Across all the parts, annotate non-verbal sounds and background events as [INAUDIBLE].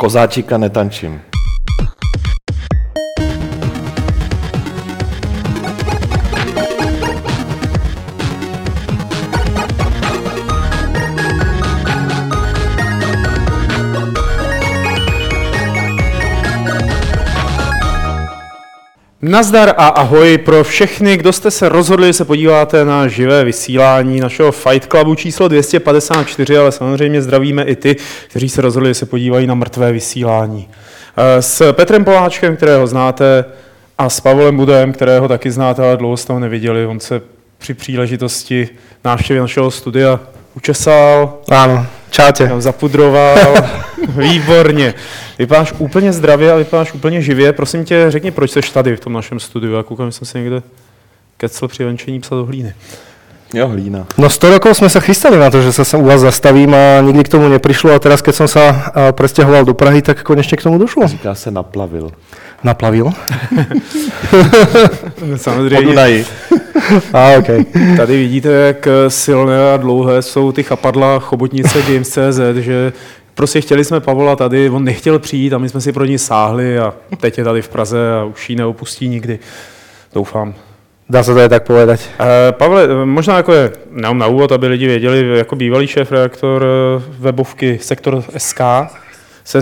Kozáčika netančím. Nazdar a ahoj pro všechny, kdo jste se rozhodli, že se podíváte na živé vysílání našeho Fight Clubu číslo 254, ale samozřejmě zdravíme i ty, kteří se rozhodli, že se podívají na mrtvé vysílání. Eh, s Petrem Poláčkem, kterého znáte, a s Pavlem Budem, kterého taky znáte, ale dlouho jste ho neviděli. On se při příležitosti návštěvy našeho studia učesal. Ano, Tam zapudroval. [LAUGHS] Výborně. Vypadáš úplně zdravě a vypadáš úplně živě. Prosím tě, řekni, proč jsi tady v tom našem studiu. Já koukám, že jsem si někde kecel při venčení psa do hlíny. Jo, hlína. No 100 rokov jsme se chystali na to, že sa u vás zastavím a nikdy k tomu neprišlo a teraz, keď som sa presťahoval do Prahy, tak konečně k tomu došlo. Říká se naplavil. Naplavil? [LAUGHS] Samozřejmě. [LAUGHS] a, okay. Tady vidíte, jak silné a dlouhé jsou ty chapadla chobotnice Games.cz, že prostě chtěli jsme Pavola tady, on nechtěl přijít a my jsme si pro ní sáhli a teď je tady v Praze a už ji neopustí nikdy. Doufám. Dá se to je tak povedať. Uh, Pavle, možná jako je, na, na úvod, aby lidi věděli, jako bývalý šéf reaktor webovky Sektor SK,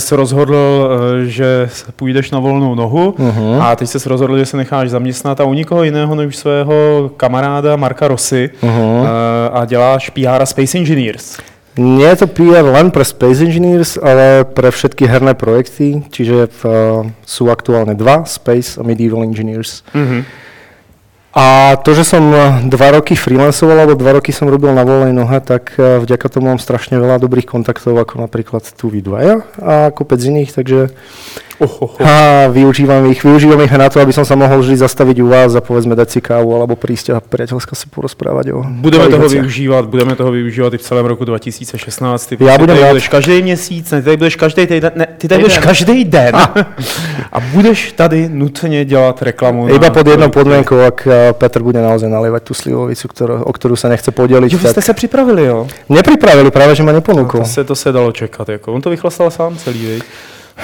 se rozhodl, že půjdeš na volnou nohu uh-huh. a teď se rozhodl, že se necháš zaměstnat a u nikoho jiného než svého kamaráda Marka Rosy uh-huh. a děláš PR Space Engineers. Nie je to PR len pre Space Engineers, ale pre všetky herné projekty, čiže v, sú aktuálne dva, Space a Medieval Engineers. Uh-huh. A to, že som dva roky freelancoval, alebo dva roky som robil na voľnej nohe, tak vďaka tomu mám strašne veľa dobrých kontaktov, ako napríklad tu vy dvaja a kopec iných, takže Oh, oh, oh. A využívam ich, využívam ich na to, aby som sa mohol vždy zastaviť u vás a povedzme dať si kávu alebo prísť a priateľská si porozprávať o Budeme toho veciach. využívat, budeme toho využívat i v celém roku 2016. Ty, Já budem tady budeš každý měsíc, ne, ty tady budeš každý týden, ne, ty tady budeš každý den a. [LAUGHS] a budeš tady nutně dělat reklamu. Iba pod jednou podmienkou, ak eh, Petr bude naozaj nalievať tú slivovicu, ktorú, o ktorú sa nechce podeliť. Jo, vy jste se připravili, jo? Nepripravili, právě, že ma neponúkol. No, to, se, to se dalo čekat, jako. On to vychlastal sám celý, viď?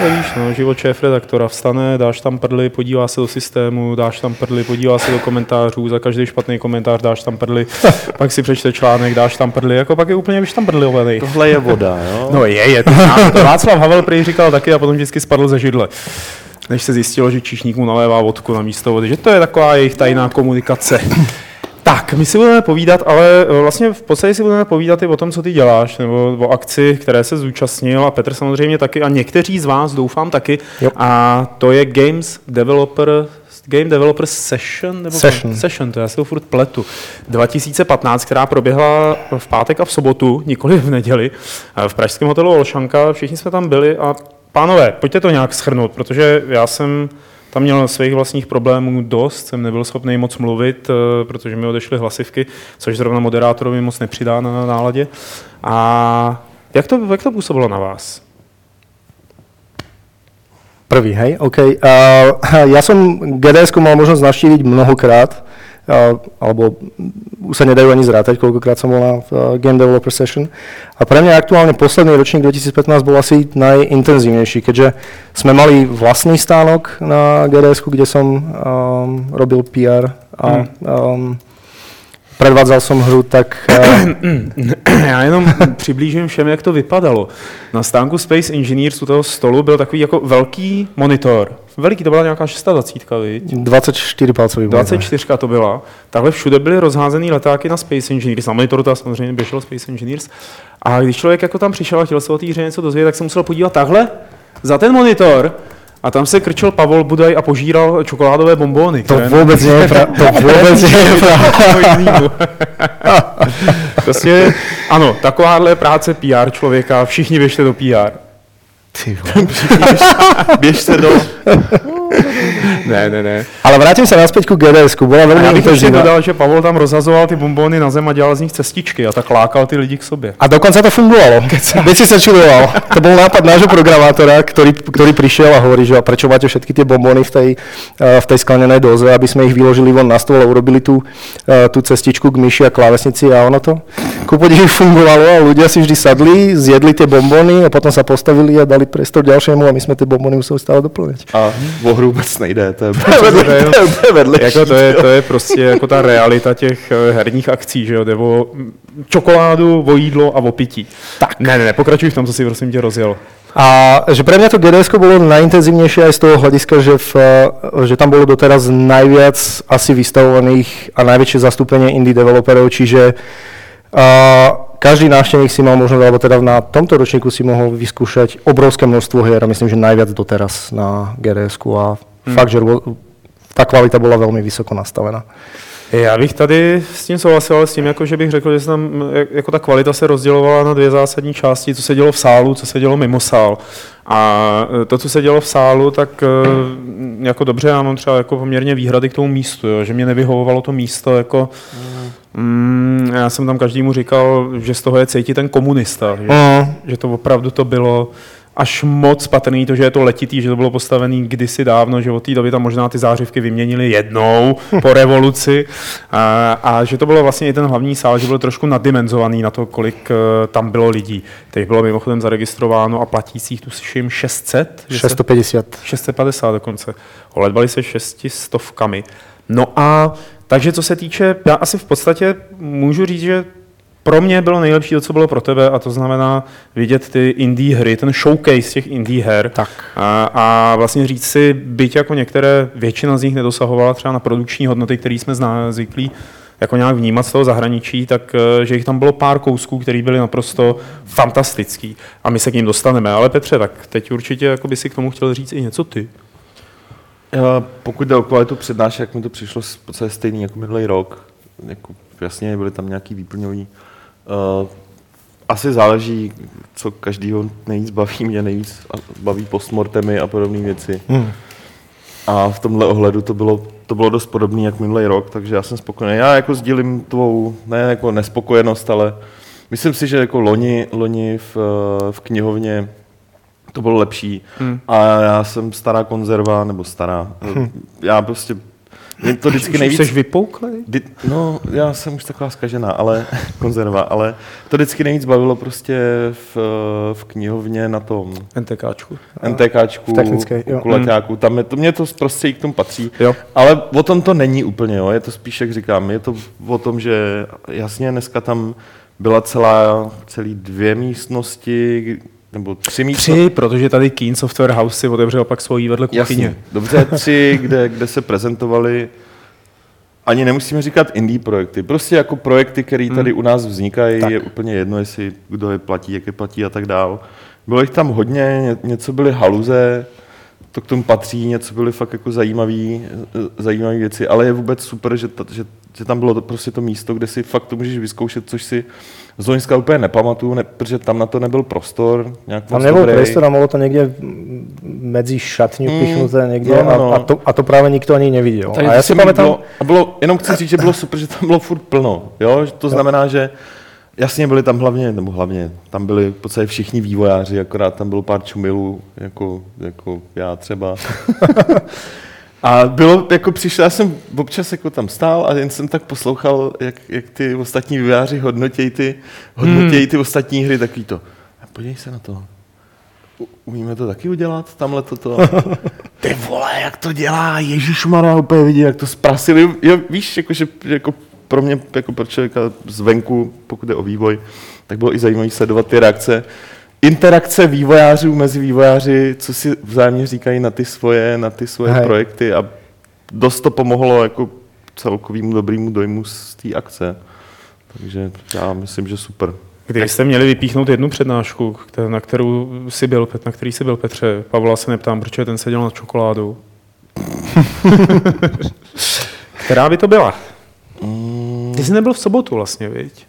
Víš, no, život šéf redaktora vstane, dáš tam prdly, podívá se do systému, dáš tam prdly, podívá se do komentářů, za každý špatný komentář dáš tam prdly, [LAUGHS] pak si přečte článek, dáš tam prdly, jako pak je úplně víš tam prdly ovenej. Tohle je voda, jo? No je, je, to, to Václav Havel prý říkal taky a potom vždycky spadl ze židle než se zjistilo, že číšník mu nalévá vodku na místo vody, že to je taková jejich tajná komunikace. Tak, my si budeme povídat, ale eh, vlastně v podstatě si budeme povídat i o tom, co ty děláš, nebo o akci, které se zúčastnil a Petr samozřejmě taky a někteří z vás doufám taky. Jo. A to je Games Developer Game Developer Session, nebo Session. Session, to já si to furt pletu, 2015, která proběhla v pátek a v sobotu, nikoli v neděli, eh, v pražském hotelu Olšanka, všichni jsme tam byli a pánové, pojďte to nějak schrnout, protože já jsem tam měl svých vlastních problémů dost, jsem nebyl schopný moc mluvit, eh, protože mi odešly hlasivky, což zrovna moderátorovi moc nepřidá na náladě. A jak to, jak to působilo na vás? Prvý, hej, OK. Uh, ja som GDS mal možnosť navštíviť mnohokrát alebo už sa nedajú ani zrátať, koľkokrát som bol na Game Developer Session. A pre mňa aktuálne posledný ročník 2015 bol asi najintenzívnejší, keďže sme mali vlastný stánok na gds kde som um, robil PR a um, predvádzal som hru, tak... Uh... [CLEARS THROAT] Já jenom přiblížím všem, jak to vypadalo. Na stánku Space Engineers u toho stolu byl takový jako velký monitor. Veliký, to byla nějaká 620, viď? 24 palcový. 24 to byla. Takhle všude byly rozházený letáky na Space Engineers. Na monitoru to samozřejmě běželo Space Engineers. A když člověk jako tam přišel a chtěl se o té hře něco dozvědět, tak se musel podívat takhle za ten monitor a tam se krčil Pavol Budaj a požíral čokoládové bombóny. To vůbec je pravda. To [LAUGHS] vůbec je pravda. [LAUGHS] prostě, ano, takováhle práce PR člověka, všichni běžte do PR. Ty běž, běžte do... [LAUGHS] Ne, ne, ne. Ale vrátim sa naspäť ku GDS-ku, bola A veľmi já bych ještě intenzívna. dodal, že Pavel tam rozhazoval ty bombóny na zem a dělal z nich cestičky a tak lákal ty lidi k sobě. A dokonca to fungovalo. Keď si sa čudoval. To bol nápad nášho programátora, ktorý, ktorý prišiel a hovorí, že a prečo máte všetky tie bombóny v tej, eh, v tej sklenenej doze, aby sme ich vyložili von na stôl a urobili tú, eh, tú cestičku k myši a klávesnici a ono to ku podivu fungovalo a ľudia si vždy sadli, zjedli tie bombóny a potom sa postavili a dali priestor ďalšiemu a my sme tie bombóny museli stále doplňať. A o hru vůbec nejde, to je, To je, to je vedlejší. jako to, je, to je prostě jako ta realita těch eh, herních akcí, že jo, jde o mm, čokoládu, o jídlo a o pití. Tak. Ne, ne, ne, pokračuj v tom, co si prosím tě rozjel. A že pre mňa to GDS bolo najintenzívnejšie aj z toho hľadiska, že, v, eh, že tam bolo doteraz najviac asi vystavovaných a najväčšie zastúpenie indie developerov, čiže uh, každý návštevník si mal možno, alebo teda na tomto ročníku si mohol vyskúšať obrovské množstvo hier a myslím, že najviac doteraz na GDS a hmm. fakt, že tá kvalita bola veľmi vysoko nastavená. Já bych tady s tím souhlasil, ale s tím, jako, že bych řekl, že se tam, jak- jako ta kvalita se rozdělovala na dvě zásadní části, co se dělo v sálu, co se dělo mimo sál. A e, to, co se dělo v sálu, tak e, jako dobře, já mám třeba jako poměrně výhrady k tomu místu, jo, že mě nevyhovovalo to místo, jako mm, já jsem tam každému říkal, že z toho je cítit ten komunista, že, Mm. že to opravdu to bylo až moc patrný to, že je to letitý, že to bylo postavené kdysi dávno, že od té doby tam možná ty zářivky vyměnili jednou po [LAUGHS] revoluci a, a že to bylo vlastně i ten hlavní sál, že byl trošku naddimenzovaný na to, kolik eh, tam bylo lidí. Teď bylo mimochodem zaregistrováno a platících tu slyším 600, že se- 650. 650 dokonce. Oledbali se šestistovkami. No a takže co se týče, já asi v podstatě můžu říct, že pro mě bylo nejlepší to, co bylo pro tebe, a to znamená vidět ty indie hry, ten showcase těch indie her. Tak. A, a vlastně říct si, byť jako některé, většina z nich nedosahovala třeba na produkční hodnoty, které jsme zná, zvyklí jako nějak vnímat z toho zahraničí, tak eh, že jich tam bylo pár kousků, které byly naprosto fantastický. A my se k ním dostaneme. Ale Petře, tak teď určitě jako by si k tomu chtěl říct i něco ty. Já, pokud jde o kvalitu přednášek, mi to přišlo v podstatě stejný jako minulý rok. Jako, jasně, byly tam nějaký výplňový. Uh, asi záleží, co každýho nejvíc baví. Mě nejvíc baví postmortemy a podobné věci. Mm. A v tomhle ohledu to bylo, to bylo dost podobné jak minulý rok, takže já jsem spokojený. Já jako sdílím tvou, ne jako nespokojenost, ale myslím si, že jako loni, loni v, eh, v knihovně to bylo lepší. Hmm. A já jsem stará konzerva, nebo stará. Já prostě, mě to vždycky nejvíc... jsi vypouklý? Di- No, já jsem už taková zkažená, ale [LAUGHS] konzerva, ale to vždycky nejvíc bavilo prostě v, v knihovně na tom NTKčku. NTKčku, technické, u kulaťáku, tam je to, mě to prostě k tomu patří. Jo. Ale o tom to není úplně, jo. je to spíš, jak říkám, je to o tom, že jasně dneska tam byla celá, celý dvě místnosti, nebo tři místnosti. Tři, protože tady Keen Software House si otevřel pak svojí vedle kuchyně. Jasně, dobře, tři, kde, kde se prezentovali ani nemusíme říkat indie projekty, prostě jako projekty, které tady u nás vznikají, Tak. je úplně jedno, jestli kdo je platí, jak je platí a tak dál. Bylo jich tam hodně, ně- něco byly haluze, to k tomu patří, něco byly fakt jako zajímavé zajímavý věci, ale je vůbec super, že, ta, že, že tam bylo to, prostě to místo, kde si fakt to můžeš vyzkoušet, což si z Loňska úplně nepamatuju, ne, protože tam na to nebyl prostor. Nějak Tam moc nebol dobrý. priestor a bolo to niekde mm, medzi šatňu Mm, pichnuté niekde no, no. A, a, to, a to práve nikto ani nevidel. Tady A to si pamätám, Bylo, a bylo, jenom chci říct, že bylo super, že tam bylo furt plno. Jo? Že To znamená, že jasně byli tam hlavně, nebo hlavně, tam byli v podstatě všichni vývojáři, akorát tam bylo pár čumilů, jako, jako já třeba. [LAUGHS] A bylo, jako přišel, já jsem občas jako tam stál a jen jsem tak poslouchal, jak, jak ty ostatní vývojáři hodnotějí ty, hodnotějí ty ostatní hry, takový to. A podívej se na to. U- Umíme to taky udělat, tamhle toto. [LAUGHS] Ty vole, jak to dělá, Ježíš Mara, úplně vidí, jak to zprasili. Jo, víš, jako, že, jako pro mě, jako pro člověka zvenku, pokud je o vývoj, tak bylo i zajímavé sledovat ty reakce. Interakce vývojářů mezi vývojáři, co si vzájemně říkají na ty svoje, na ty svoje Hej. projekty a dost to pomohlo jako celkovýmu dobrému dojmu z té akce. Takže já myslím, že super. Kdybyste měli vypíchnout jednu přednášku, na kterou si byl, na který si byl Petře, Pavla se neptám, protože ten seděl na čokoládu. [LAUGHS] Která by to byla? Mm, Ty jsi nebyl v sobotu vlastně, viď?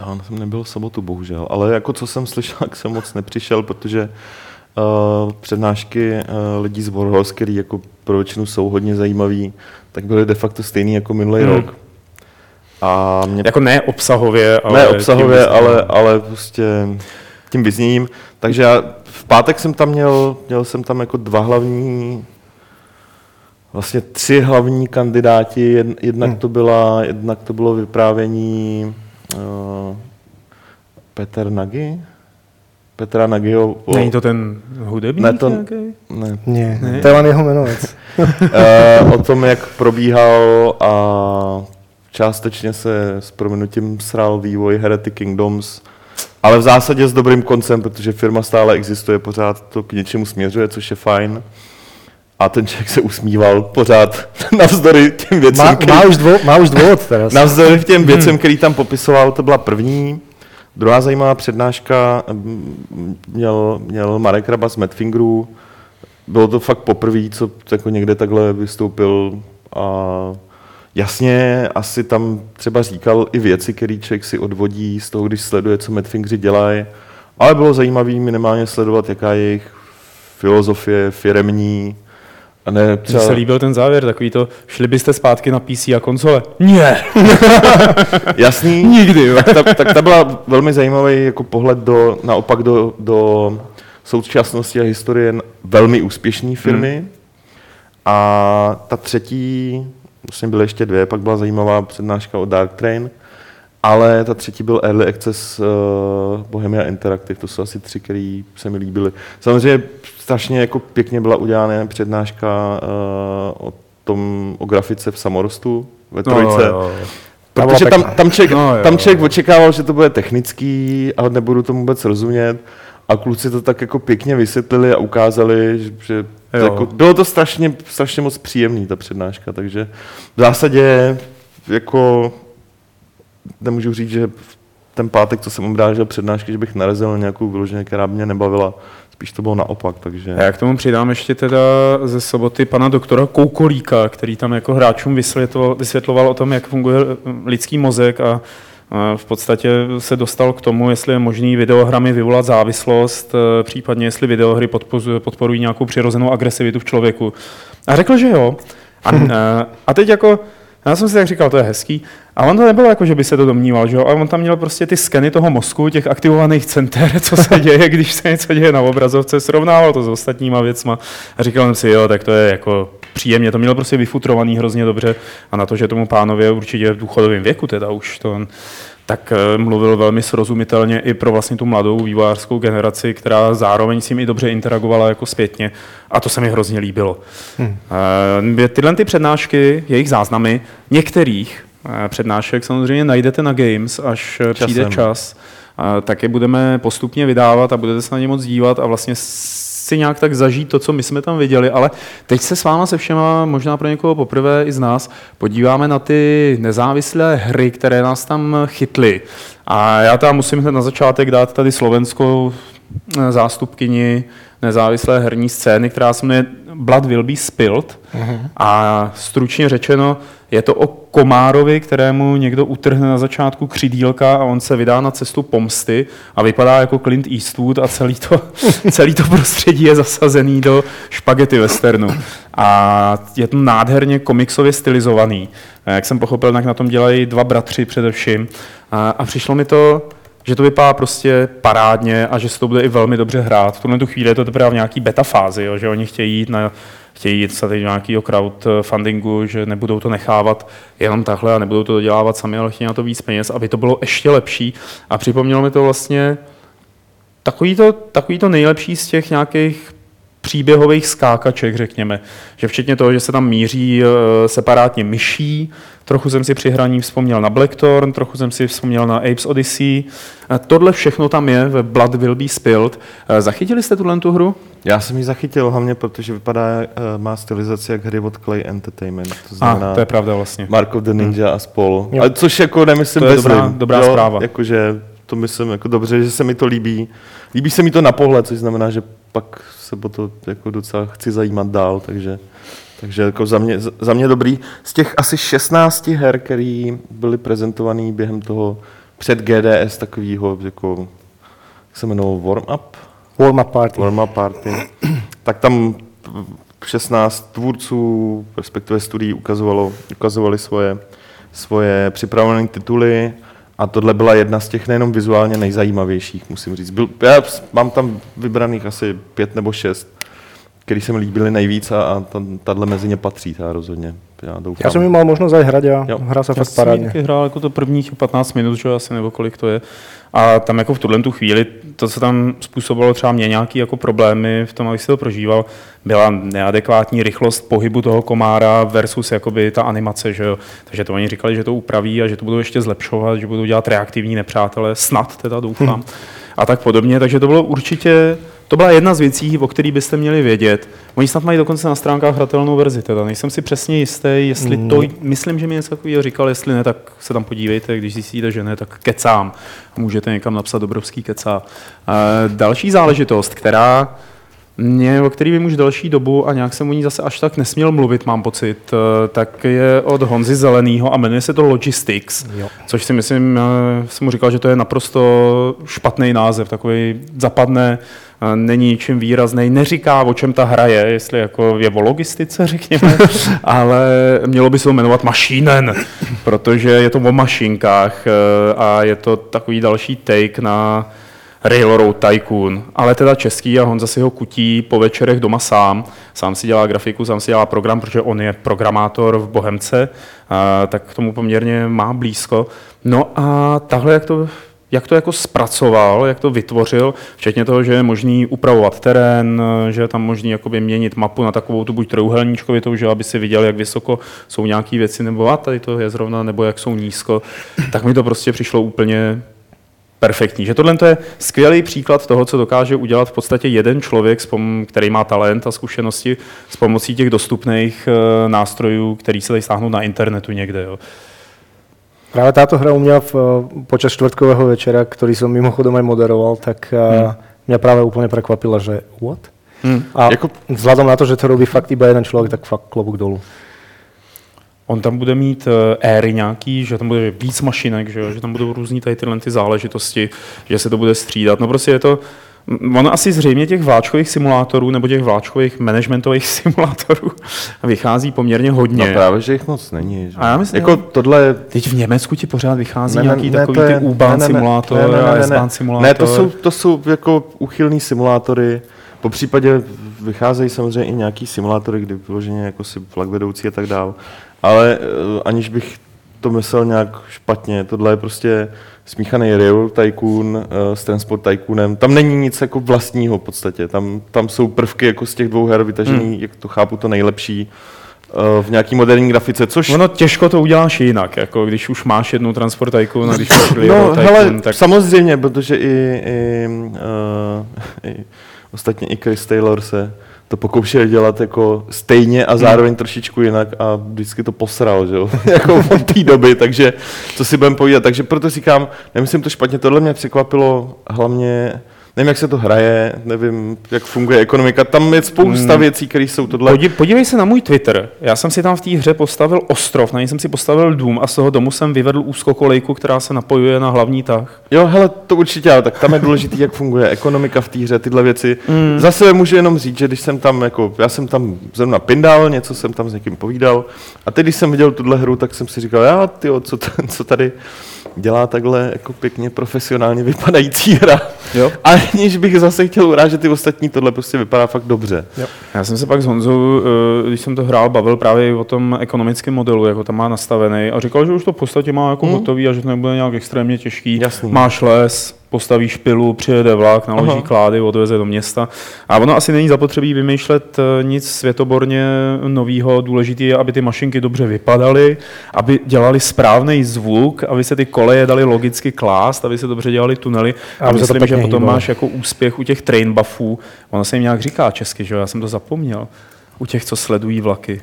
Já jsem nebyl v sobotu, bohužel. Ale jako co jsem slyšel, tak jsem moc nepřišel, protože uh, přednášky uh, lidí z Warhols, který jako pro většinu jsou hodně zajímavý, tak byly de facto stejný jako minulý Hmm. rok. A mě Jako ne obsahově, ale... ne obsahově, ale, ale prostě tím vyzněním. Takže já v pátek jsem tam měl, měl jsem tam jako dva hlavní, vlastně tři hlavní kandidáti. Jed- Jednak, Hmm. to, byla, jednak to bylo vyprávění uh, Petr Nagy, Petra Nagyho. o- Není to ten hudebník Ne, to- nějaký? Ne, Nie, Ne? to je jeho jmenovec. [LAUGHS] Eh, o tom, jak probíhal a částečně se s prominutím sral vývoj Heretic Kingdoms, ale v zásadě s dobrým koncem, protože firma stále existuje, pořád to k něčemu směřuje, což je fajn. A ten člověk se usmíval pořád [LAUGHS] navzdory těm věcem, Má, který, má, už dvo, má už teraz. navzdory těm věcem, který tam popisoval, to byla první. Druhá zajímavá přednáška mm, měl, měl Marek Raba z Madfingerů. Bylo to fakt poprvé, co jako někde takhle vystoupil a jasně asi tam třeba říkal i věci, které člověk si odvodí z toho, když sleduje, co Madfingři dělají. Ale bylo zajímavé minimálně sledovat, jaká je jejich filozofie firemní. A ne Mně třeba... se líbil ten závěr, takový to, šli byste zpátky na PC a konzole? Ne, [LAUGHS] Jasný, nikdy. Jo. tak, ta, tak ta byla velmi zajímavý jako pohled do, naopak do, do současnosti a historie velmi úspěšné firmy. Hmm. A ta třetí, vlastně byly ještě dvě, pak byla zajímavá přednáška o Dark Train, ale ta třetí byl Early Access uh, Bohemia Interactive, to jsou asi tři, které se mi líbily. Samozřejmě strašně jako pěkně byla udělána přednáška uh, o tom, o grafice v samorostu ve trojce. No, jo. Byla Protože tam, tam, člověk, No jo. tam člověk očekával, že to bude technický a nebudu tomu vůbec rozumět. A kluci to tak jako pěkně vysvětlili a ukázali, že, že to Jo. jako, bylo to strašně, strašně moc příjemný, ta přednáška. Takže v zásadě jako nemůžu říct, že ten pátek, co jsem obrážel přednášky, že bych narazil na nějakou vyloženě, která mě nebavila. Spíš to bylo naopak, takže... A já k tomu přidám ještě teda ze soboty pana doktora Koukolíka, který tam jako hráčům vysvětloval, vysvětloval o tom, jak funguje lidský mozek a v podstatě se dostal k tomu, jestli je možný videohrami vyvolat závislost, eh, případně jestli videohry podporují nějakou přirozenou agresivitu v člověku. A řekl, že jo. A, [LAUGHS] eh, a teď jako, já jsem si tak říkal, to je hezký. A on to nebylo jako, že by se to domníval, že jo? Ale on tam měl prostě ty skeny toho mozku, těch aktivovaných center, [LAUGHS] co se děje, když se něco děje na obrazovce, srovnával to s ostatníma věcma a říkal jsem si, jo, tak to je jako příjemně, to mělo prostě vyfutrovaný hrozně dobře a na to, že tomu pánovi je určitě v důchodovém věku teda už to on, tak eh, mluvil velmi srozumitelně i pro vlastně tu mladou vývojářskou generaci, která zároveň s ním i dobře interagovala jako zpětně a to se mi hrozně líbilo. Hmm. Tyhle ty přednášky, jejich záznamy, některých eh, přednášek samozřejmě najdete na Games, až eh, přijde Časem. čas, tak je budeme postupně vydávat a budete se na ně moc dívat a vlastně si nějak tak zažít to, co my jsme tam viděli, ale teď se s váma se všema, možná pro někoho poprvé i z nás, podíváme na ty nezávislé hry, které nás tam chytly. A já tam musím hned na začátek dát tady slovenskou eh, zástupkyni nezávislé herní scény, která se jmenuje Blood Will Be Spilled. A stručně řečeno, je to o komárovi, kterému někdo utrhne na začátku křidílka a on se vydá na cestu pomsty a vypadá jako Clint Eastwood a celý to, [LAUGHS] celý to prostředí je zasazený do špagety westernu. A je to nádherně komiksově stylizovaný. Jak jsem pochopil, tak na tom dělají dva bratři především. A, a přišlo mi to, že to vypadá prostě parádně a že se to bude i velmi dobře hrát. V tuhle tu chvíli je to teprve v nějaký beta fázi, jo, že oni chtějí jít na chtějí jít teď do nějakého crowdfundingu, že nebudou to nechávat jenom takhle a nebudou to dodělávat sami, ale chtějí na to víc peněz, aby to bylo ještě lepší. A připomnělo mi to vlastně takový to, takový to nejlepší z těch nějakých příběhových skákaček, řekněme. Že včetně toho, že se tam míří eh, separátně myší, trochu jsem si při hraní vzpomněl na Blackthorn, trochu jsem si vzpomněl na Apes Odyssey. Eh, Tohle všechno tam je ve Blood Will Be Spilled. Eh, Zachytili jste tuhle tu hru? Já jsem ji zachytil hlavně, protože vypadá, má stylizaci jak hry od Clay Entertainment. To A, znamená to je pravda vlastně. Mark of the Ninja a spol. Jo. Ale což jako nemyslím To je myslím, dobrá- dobrá zpráva. Jakože to myslím jako dobře, že se mi to líbí. Líbí se mi to na pohled, což znamená, že pak se o to jako docela chci zajímat dál, takže, takže jako za, mě, za mě dobrý. Z těch asi 16 her, které byly prezentované během toho před GDS takového, jako, jak se jmenovalo Warm Up, Warm-up party. Warm-up party. tak tam 16 tvůrců, respektive studií ukazovalo, ukazovali svoje, svoje připravené tituly a tohle byla jedna z těch nejenom vizuálně nejzajímavějších, musím říct. Byl, já mám tam vybraných asi pět nebo šest, který se mi líbily nejvíc a, a tahle mezi ně patří, ta rozhodně. Já, doufám. já jsem ji mal možnost aj hrať a jo. hra se fakt parádně. Já hrál jako to prvních 15 minut, že asi nebo kolik to je. A tam jako v tuhle tu chvíli, to, co tam způsobilo třeba mě nějaký jako problémy v tom, abych si to prožíval, byla neadekvátní rychlost pohybu toho komára versus jakoby ta animace, že jo. Takže to oni říkali, že to upraví a že to budou ještě zlepšovat, že budou dělat reaktivní nepřátelé, snad teda doufám. Hmm. A tak podobně, takže to bylo určitě to byla jedna z věcí, o které byste měli vědět. Oni snad mají dokonce na stránkách hratelnou verzi, teda nejsem si přesně jistý, jestli to, mm. myslím, že mi něco takového říkal, jestli ne, tak se tam podívejte, když zjistíte, že ne, tak kecám. Můžete někam napsat dobrovský kecá. další záležitost, která mě, o který vím už delší dobu a nějak jsem o ní zase až tak nesměl mluvit, mám pocit, eh, tak je od Honzy Zelenýho a jmenuje se to Logistics, jo. což si myslím, eh, jsem mu říkal, že to je naprosto špatný název, takový zapadne, eh, není ničím výrazný, neříká, o čem ta hra je, jestli jako je o logistice, [LAUGHS] řekněme, ale mělo by se to jmenovat Mašínen, protože je to o mašinkách a je to takový další take na Railroad Tycoon, ale teda český a Honza si ho kutí po večerech doma sám. Sám si dělá grafiku, sám si dělá program, protože on je programátor v Bohemce, a, tak k tomu poměrně má blízko. No a tahle, jak to jak to jako zpracoval, jak to vytvořil, včetně toho, že je možný upravovat terén, že je tam možný jakoby měnit mapu na takovou tu buď trojuhelníčkovitou, že aby si viděl, jak vysoko jsou nějaké věci, nebo a tady to je zrovna, nebo jak jsou nízko, tak mi to prostě přišlo úplně perfektní. Že tohle je skvělý příklad toho, co dokáže udělat v podstatě jeden člověk, který má talent a zkušenosti s pomocí těch dostupných eh, nástrojů, který se dají stáhnout na internetu někde. Jo. Právě táto hra u mě v, eh, počas čtvrtkového večera, který jsem mimochodem aj moderoval, tak eh, hmm. mě právě úplně překvapila, že what? Hmm. A jako... vzhledem na to, že to robí fakt iba jeden člověk, tak fakt klobuk dolů. On tam bude mít uh, éry nějaký, že tam bude víc mašinek, že, že tam budou různý tady tyhle ty záležitosti, že se to bude střídat. No prostě je to, Ono asi zřejmě těch vláčkových simulátorů nebo těch vláčkových managementových [LAUGHS] simulátorů vychází poměrně hodně. No právě, že jich moc není. Že? A já myslím, jako tohle... Teď v Německu ti pořád vychází ne, ne, nějaký ne, takový je, ty U-Bahn ne, simulátor ne, ne, ne, ne, ne, simulátor. Ne, to jsou, to jsou jako uchylný simulátory. Po případě vycházejí samozřejmě i nějaký simulátory, kdy vyloženě jako si vlak vedoucí a tak dál ale uh, aniž bych to myslel nějak špatně, tohle je prostě smíchaný Rail Tycoon uh, s Transport Tycoonem. Tam není nic jako vlastního v podstatě. Tam, tam jsou prvky jako z těch dvou her vytažený, hmm. jak to chápu, to nejlepší uh, v nějaký moderní grafice, což... Ono těžko to uděláš jinak, jako když už máš jednu Transport Tycoon a když máš no, Tycoon, hele, tak... samozřejmě, protože i, i, uh, i ostatně i Chris Taylor se to pokoušel dělat jako stejně a zároveň hmm. trošičku jinak a vždycky to posral, že jo, [LAUGHS] jako od té doby, takže to si budeme povídat. Takže proto říkám, nemyslím to špatně, tohle mě překvapilo hlavně nevím, jak se to hraje, nevím, jak funguje ekonomika. Tam je spousta hmm. věcí, které jsou tohle. podívej se na můj Twitter. Já jsem si tam v té hře postavil ostrov, na něj jsem si postavil dům a z toho domu jsem vyvedl úzkokolejku, která se napojuje na hlavní tah. Jo, hele, to určitě, ale tak tam je důležité, jak funguje ekonomika v té hře, tyhle věci. Hmm. Zase můžu jenom říct, že když jsem tam, jako, já jsem tam zrovna pindal, něco jsem tam s někým povídal a teď, když jsem viděl tuhle hru, tak jsem si říkal, já, ty, co, co tady dělá takhle jako pěkně profesionálně vypadající hra. Jo. [LAUGHS] Aniž bych zase chtěl urážet ty ostatní, tohle prostě vypadá fakt dobře. Jo. Já jsem se pak s Honzou, eh, když jsem to hrál, bavil právě o tom ekonomickém modelu, jako tam má nastavený a říkal, že už to v podstatě má jako hmm. hotový a že to nebude nějak extrémně těžký. Jasný. Máš les, postavíš pilu, přijede vlak, naloží Aha. klády, odveze do města. A ono asi není zapotřebí vymýšlet eh, nic světoborně nového. Důležité je, aby ty mašinky dobře vypadaly, aby dělali správný zvuk, aby se ty koleje dali logicky klást, aby se dobře dělali tunely. A, a myslím, že potom máš jako úspěch u těch train buffů. Ono se jim nějak říká česky, že já jsem to zapomněl. U těch, co sledují vlaky.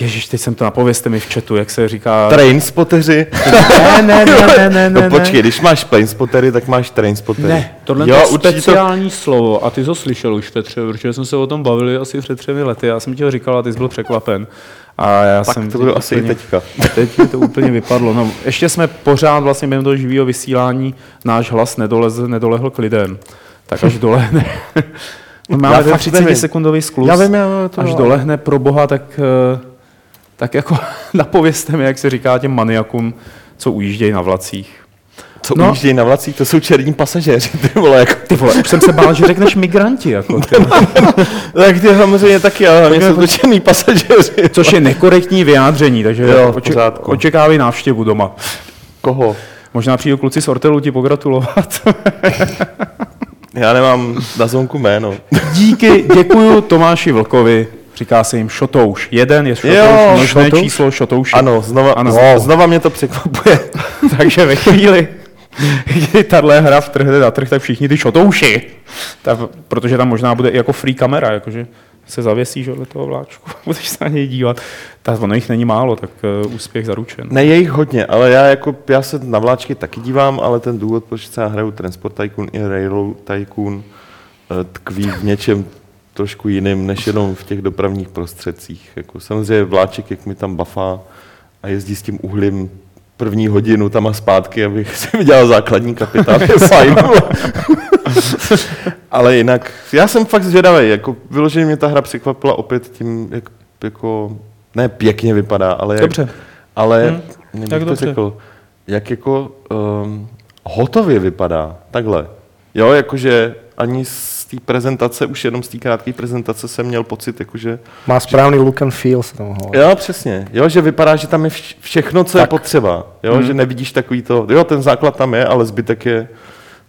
Ježíš, teď jsem to napověste mi v chatu, jak se říká... Trainspoteři. ne, ne, ne, ne, ne, no počkej, když máš plainspotery, tak máš trainspotery. Ne, tohle jo, je speciální to... slovo a ty jsi to slyšel už, Petře, protože jsme se o tom bavili asi před třemi lety, já jsem ti ho říkal a ty jsi byl překvapen. A já tak jsem to bylo asi úplně, i teďka. Teď mi to úplně vypadlo. No, ještě jsme pořád vlastně během toho živého vysílání náš hlas nedolez, nedolehl k lidem. tak až dolehne. No, [LAUGHS] máme fakt 30 nevím. sekundový sklus. Já vím, já to až dolehne pro boha, tak, eh, tak jako [LAUGHS] napovězte mi, jak se říká těm maniakům, co ujíždějí na vlacích. Co No. ujíždějí na vlacích, to jsou černí pasažéři, [LAUGHS] ty vole, jako. Ty vole, už jsem se bál, že řekneš migranti. Jako, ty. [LAUGHS] Tak ty samozřejmě taky, ale hlavně jsou to černí pasažéři. Což je nekorektní vyjádření, takže Jo, v oče- pořádku. očekávej návštěvu doma. Koho? Možná přijdou kluci z Ortelu ti pogratulovat. Já nemám na zvonku jméno. Díky, děkuju Tomáši Vlkovi. Říká se jim Šotouš. Jeden je Šotouš, Jo, množné Šotouš? číslo Šotouši. Ano, znova, Ano. ano. znova mě to překvapuje. [LAUGHS] Takže ve chvíli, kdy tahle hra vtrhne na trh, tak všichni ty Šotouši. Tak, protože tam možná bude i jako free kamera, jakože se zavěsí že, do toho vláčku, [LAUGHS] budeš se na něj dívat. Tak ono jich není málo, tak uh, úspěch zaručen. Ne, je jich hodně, ale já, jako, já se na vláčky taky dívám, ale ten důvod, proč se hraju Transport Tycoon i Railroad Tycoon, eh, tkví v něčem trošku jiným, než jenom v těch dopravních prostředcích. Jako, samozřejmě vláček, jak mi tam bafá a jezdí s tím uhlím první hodinu tam a zpátky, abych [LAUGHS] si vydělal základní kapitál, je [LAUGHS] fajn. ale jinak, já jsem fakt zvědavý, jako vyloženě mě ta hra překvapila opět tím, jak jako, ne pěkně vypadá, ale jak, Dobře. ale Hm, hm, jak to dobře. řekl, jak jako um, hotově vypadá, takhle. Jo, jakože ani z té prezentace, už jenom z té krátké prezentace jsem měl pocit, jakože, Má správný look and feel, se tam hovorí. jo, přesně, jo, že vypadá, že tam je vš- všechno, co je Tak. potřeba, jo, Hm. že nevidíš takový to, jo, ten základ tam je, ale zbytek je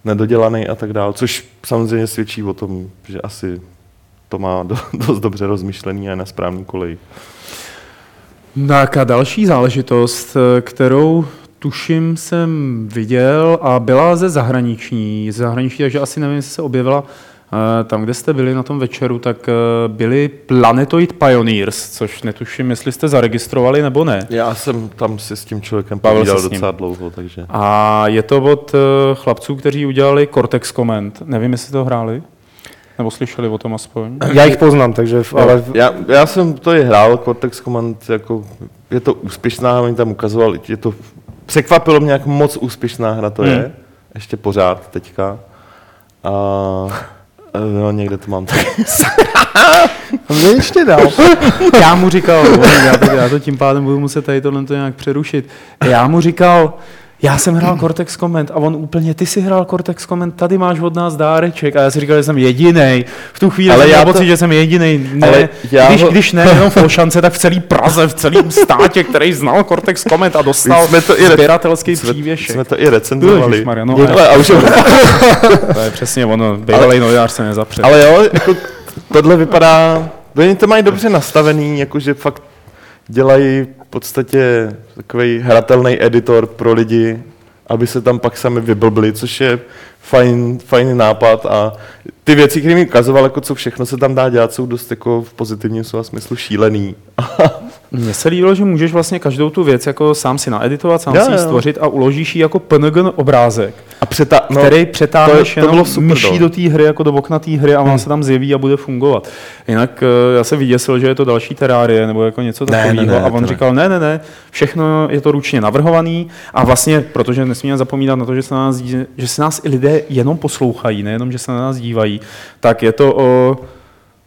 nedodělaný a tak dále, což samozřejmě svědčí o tom, že asi to má do, [LAUGHS] dost dobře rozmyšlený a je na správný koleji. Tak a další záležitost, kterou tuším jsem viděl a byla ze zahraniční, ze zahraniční, takže asi nevím, jestli se objevila tam, kde jste byli na tom večeru, tak eh, byli Planetoid Pioneers, což netuším, jestli jste zaregistrovali nebo ne. Já jsem tam si s tím člověkem Bavil povídal se s ním. docela dlouho, takže... A je to od eh, chlapců, kteří udělali Cortex Comment. Nevím, jestli to hráli, nebo slyšeli o tom aspoň. Já ich poznám, takže, v- ale Já, já jsem to i hrál, Cortex Command, jako, je to úspěšná, oni tam ukazovali, je to, překvapilo mě, jak moc úspěšná hra to je, Hmm. ještě pořád teďka. A no, někde to mám taky. [LAUGHS] mě ještě dal. [LAUGHS] Já mu říkal, já to, já to tím pádem budu muset tady tohle to nějak přerušit. Já mu říkal, já jsem hrál Cortex Comment a on úplně, ty si hrál Cortex Comment, tady máš od nás dáreček. A já si říkal, že jsem jedinej. V tu chvíli Ale jsem já měl to- pocit, že jsem jedinej. Ne, Ale já když, ho- když ne [LAUGHS] jenom v Olšance, tak v celý Praze, v celém státě, který znal Cortex Comment a dostal Jsme to i re- sběratelský Jsme, přívěšek. jsme to i recenzovali. Ježišmarja, no, ale, a už, To je přesně ono, bývalý novinář se nezapře. ale jo, jako, tohle vypadá, oni to mají dobře nastavený, jakože fakt dělají v podstatě takový hratelný editor pro lidi, aby se tam pak sami vyblbli, což je fajn, fajný nápad a ty věci, které mi ukazoval, jako co všechno se tam dá dělat, jsou dost jako v pozitivním slova smyslu šílený. [LAUGHS] Mně se líbilo, že můžeš vlastně každou tu věc jako sám si naeditovat, sám Jo, si ji stvořit a uložíš ji jako PNG obrázek, A přeta, no, který přetáhneš to jenom bylo super, myší no. do té hry, jako do okna té hry a on se tam zjeví a bude fungovat. Jinak eh, já se vyděsil, že je to další terárie nebo jako něco Ne, ne, takového ne, a to on ne. říkal, ne, ne, ne, všechno je to ručně navrhovaný a vlastně, protože nesmíme zapomínat na to, že se, na nás, že se nás i lidé jenom poslouchají, nejenom, že se na nás dívají, tak je to o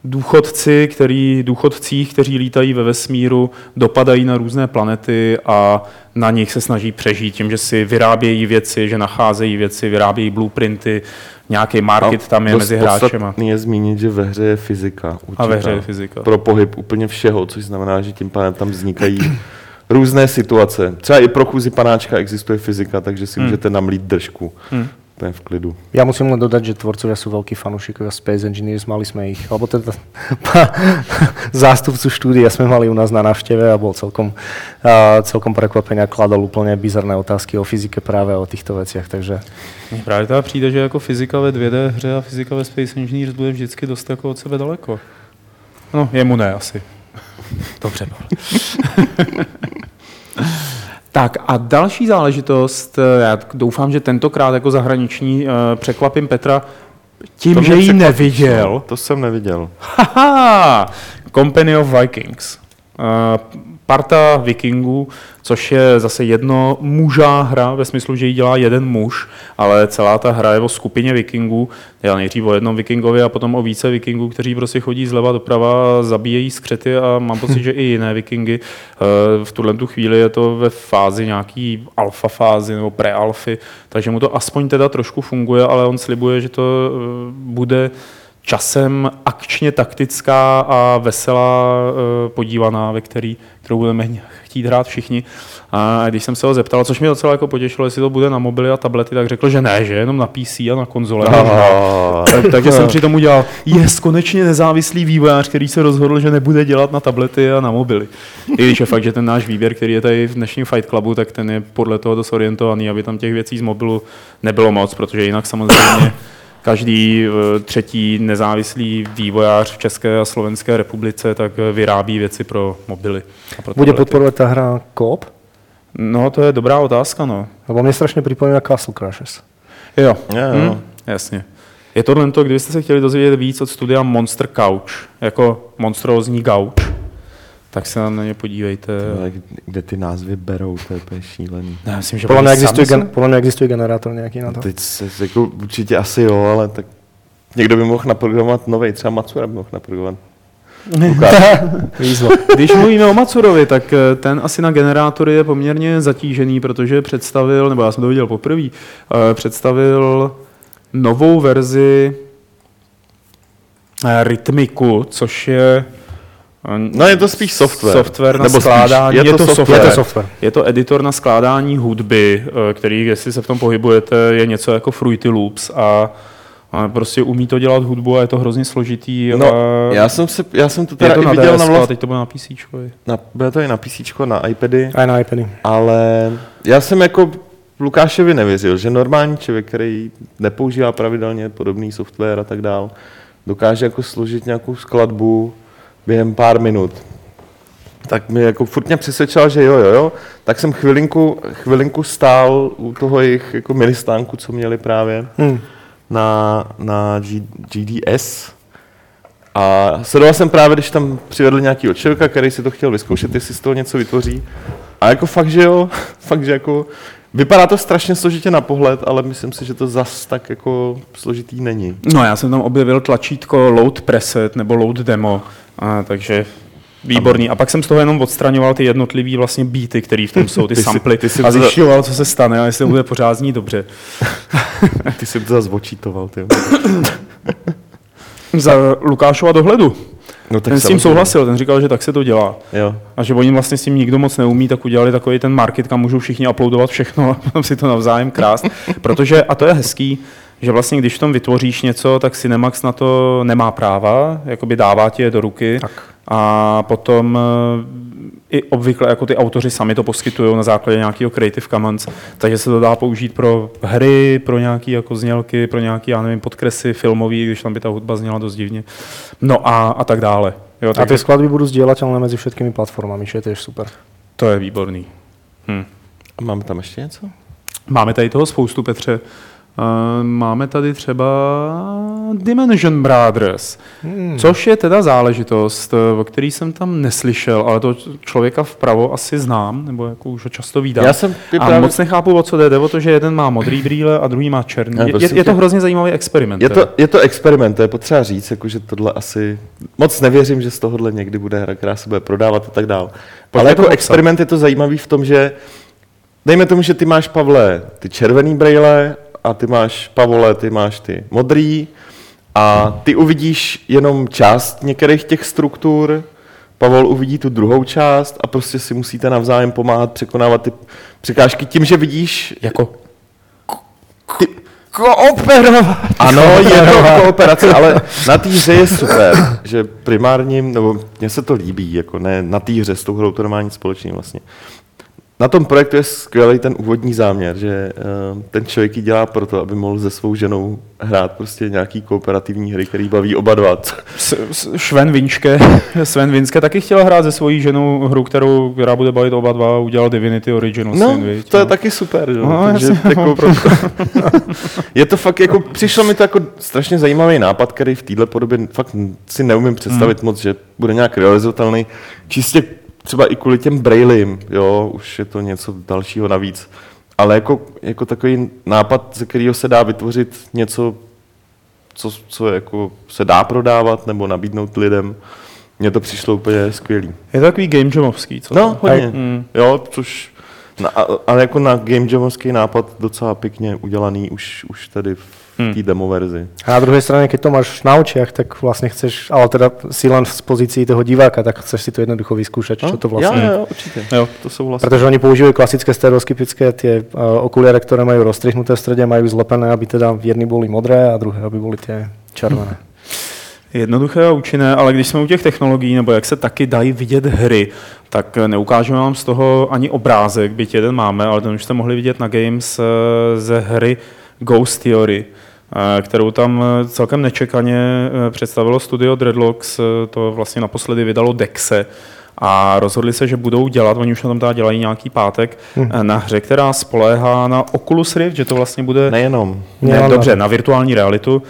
důchodci, který, důchodcích, kteří lítají ve vesmíru, dopadají na různé planety a na nich se snaží přežít tím, že si vyrábějí věci, že nacházejí věci, vyrábějí blueprinty, nějaký market tam je mezi podstatný je zmínit, že ve hře je fyzika. Určitá, A ve hře je fyzika. Pro pohyb úplně všeho, což znamená, že tím pádem tam vznikají [CLEARS THROAT] různé situace. Třeba i pro chůzi panáčka existuje fyzika, takže si Hmm. můžete namlít držku. Hmm. Úplně v klidu. Ja musím len dodať, že tvorcovia sú veľkí fanúšikovia Space Engineers, mali sme ich, alebo teda [LAUGHS] zástupcu štúdia sme mali u nás na návšteve a bol celkom, uh, celkom prekvapený a kladol úplne bizarné otázky o fyzike práve o týchto veciach, takže Mně právě teda přijde, že jako fyzika ve 2D hře a fyzika ve Space Engineers bude vždycky dost jako od sebe daleko. No, jemu ne asi. Dobře. [LAUGHS] tak a další záležitost, eh, já doufám, že tentokrát jako zahraniční eh, překvapím Petra tím, To že ji neviděl. To jsem neviděl. Haha! Company of Vikings. Uh, parta vikingů, což je zase jedno mužá hra, ve smyslu, že ji dělá jeden muž, ale celá ta hra je o skupině vikingů, já nejdřív o jednom vikingovi a potom o více vikingů, kteří prostě chodí zleva doprava, zabíjejí skřety a mám pocit, že i jiné vikingy. Eh, v tuhle tu chvíli je to ve fázi nějaký alfa fázi nebo prealfy, takže mu to aspoň teda trošku funguje, ale on slibuje, že to eh, bude časem akčně taktická a veselá eh, podívaná, ve který, kterou budeme chtít hrát všichni. A když jsem se ho zeptal, což mě docela jako potěšilo, jestli to bude na mobily a tablety, tak řekl, že ne, že jenom na PC a na konzole. tak, takže jsem při tom udělal, je konečně nezávislý vývojář, který se rozhodl, že nebude dělat na tablety a na mobily. I když je fakt, že ten náš výběr, který je tady v dnešním Fight Clubu, tak ten je podle toho dost orientovaný, aby tam těch věcí z mobilu nebylo moc, protože jinak samozřejmě každý eh, třetí nezávislý vývojář v České a Slovenské republice tak eh, vyrábí věci pro mobily. Pro Bude podporovat ta hra Coop? No, to je dobrá otázka, no. Lebo mě strašně připomíná Castle Crashes. Jo, jo, jo. Hm, jasně. Je tohle to, kdybyste se chtěli dozvědět víc od studia Monster Couch, jako monstrózní gauč, tak se na ně podívejte. Ale kde ty názvy berou, to je úplně šílený. Ne, myslím, že podle mě existuje, gen, podle mě existuje generátor nějaký na to. Teď se, jako, určitě asi jo, ale tak někdo by mohl naprogramovat nový, třeba Matsura by mohl naprogramovat. [LAUGHS] Když mluvíme o Matsurovi, tak eh, ten asi na generátory je poměrně zatížený, protože představil, nebo já jsem to viděl poprvé, eh, představil novou verzi eh, Rytmiku, což je No je to spíš software. Software na Nebo skládání. Spíš, je, to, je to software. Je to software. Je to editor na skládání hudby, eh, který, jestli se v tom pohybujete, je něco jako Fruity Loops a a prostě umí to dělat hudbu a je to hrozně složitý. No, a já jsem, se, já jsem to teda to i viděl DSK, na vlast... teď to bude na PC. Na, bude to i na PC, na iPady. A na iPady. Ale já jsem jako Lukášovi nevěřil, že normální člověk, který nepoužívá pravidelně podobný software a tak dál, dokáže jako složit nějakou skladbu, během pár minut. Tak mi jako furt mě přesvědčil, že jo, jo, jo. Tak jsem chvilinku, chvilinku stál u toho jejich jako ministánku, co měli právě hmm. na, na G, GDS. A sledoval jsem právě, když tam přivedl nějaký člověka, který si to chtěl vyzkoušet, jestli z toho něco vytvoří. A jako fakt, že jo, [LAUGHS] fakt, že jako Vypadá to strašně složitě na pohled, ale myslím si, že to zas tak jako složitý není. No já jsem tam objevil tlačítko load preset nebo load demo, a, takže Výborný. A pak jsem z toho jenom odstraňoval ty jednotlivé vlastně beaty, které v tom jsou, ty, [LAUGHS] ty samply. Ty jsi a zjišťoval, co se stane a jestli bude pořád znít dobře. [LAUGHS] ty jsi to zase očítoval, ty. Za Lukášova dohledu. No, tak ten s tím souhlasil, ten říkal, že tak se to dělá. Jo. A že oni vlastně s tím nikdo moc neumí, tak udělali takový ten market, kam můžou všichni uploadovat všechno [LAUGHS] a potom si to navzájem krást. [LAUGHS] Protože, a to je hezký, že vlastně když v tom vytvoříš něco, tak Cinemax na to nemá práva, jakoby dává ti je do ruky tak. A potom eh, i obvykle jako ty autoři sami to poskytují na základě nějakého Creative Commons, takže se to dá použít pro hry, pro nějaké jako znělky, pro nějaké, já nevím, podkresy filmový, když tam by ta hudba zněla dost divně, no a, a tak dále. Jo, tak a ty skladby budou sdělatelné mezi všetkými platformami, že to je super. To je výborný. Hm. A máme tam ještě něco? Máme tady toho spoustu, Petře. Máme tady třeba Dimension Brothers, hmm. což je teda záležitost, o který jsem tam neslyšel, ale to člověka vpravo asi znám, nebo jako už ho často vídám. Já jsem a právě... moc nechápu, o co jde. Jde o to, že jeden má modrý brýle a druhý má černý. Je, je, je to hrozně zajímavý experiment. Je to, je to experiment, to je potřeba říct, jako, že tohle asi... Moc nevěřím, že z tohohle někdy bude hra, která se bude prodávat a tak dál. Ale jako experiment je to zajímavý v tom, že dejme tomu, že ty máš, Pavle, ty červený brýle a ty máš, Pavole, ty máš ty modrý a ty uvidíš jenom část některých těch struktur, Pavel uvidí tu druhou část a prostě si musíte navzájem pomáhat překonávat ty překážky tím, že vidíš jako ty, kooperovat. Ano, je to kooperace, ale na té hře je super, že primárním, nebo mně se to líbí, jako ne na té hře, s tou hrou to nemá nic společného vlastně. Na tom projektu je skvělý ten úvodní záměr, že uh, ten člověk ji dělá proto, aby mohl se svou ženou hrát prostě nějaký kooperativní hry, který baví oba dva. Sven Vinčke, [LAUGHS] Sven Vinske taky chtěl hrát se svojí ženou hru, kterou, která bude bavit oba dva, udělal Divinity Original no, Sin, to no. je taky super. Že? No, Takže, jasně, jako, je to fakt, jako, přišlo mi to jako strašně zajímavý nápad, který v této podobě fakt si neumím představit hmm. moc, že bude nějak realizovatelný. Čistě třeba i kvůli těm brailím, jo, už je to něco dalšího navíc, ale jako, jako takový nápad, ze kterého se dá vytvořit něco, co, co jako se dá prodávat nebo nabídnout lidem, mně to přišlo úplně skvělý. Je to takový game jamovský, co? No, hodně. Mm. Jo, což, na, a- ale jako na game jamovský nápad docela pěkně udělaný už, už tady v Hmm. té demo verzi. A na druhej strane, keď to máš na očiach, tak vlastne chceš, ale teda si len z pozícii toho diváka, tak chceš si to jednoducho vyskúšať, čo to vlastne Jo, jo, určitě. Jo. To souhlasím. Pretože oni používajú klasické stereoskopické tie uh, okuliare, ktoré majú roztrihnuté v strede, majú zlepené, aby teda jedny boli modré a druhé, aby boli tie červené. Jednoduché a účinné, ale když jsme u těch technologií, nebo jak se taky dají vidět hry, tak neukážeme vám z toho ani obrázek, byť jeden máme, ale ten už jste mohli vidět na Games eh, ze hry Ghost Theory, eh, kterou tam eh, celkem nečekaně eh, představilo studio Dreadlocks, eh, to vlastně naposledy vydalo Dexe, a rozhodli se, že budou dělat, oni už na tom teda dělají nějaký pátek, Hmm. na hře, která spoléhá na Oculus Rift, že to vlastně bude Nejenom. ne, Nejenom dobře, na- na virtuální realitu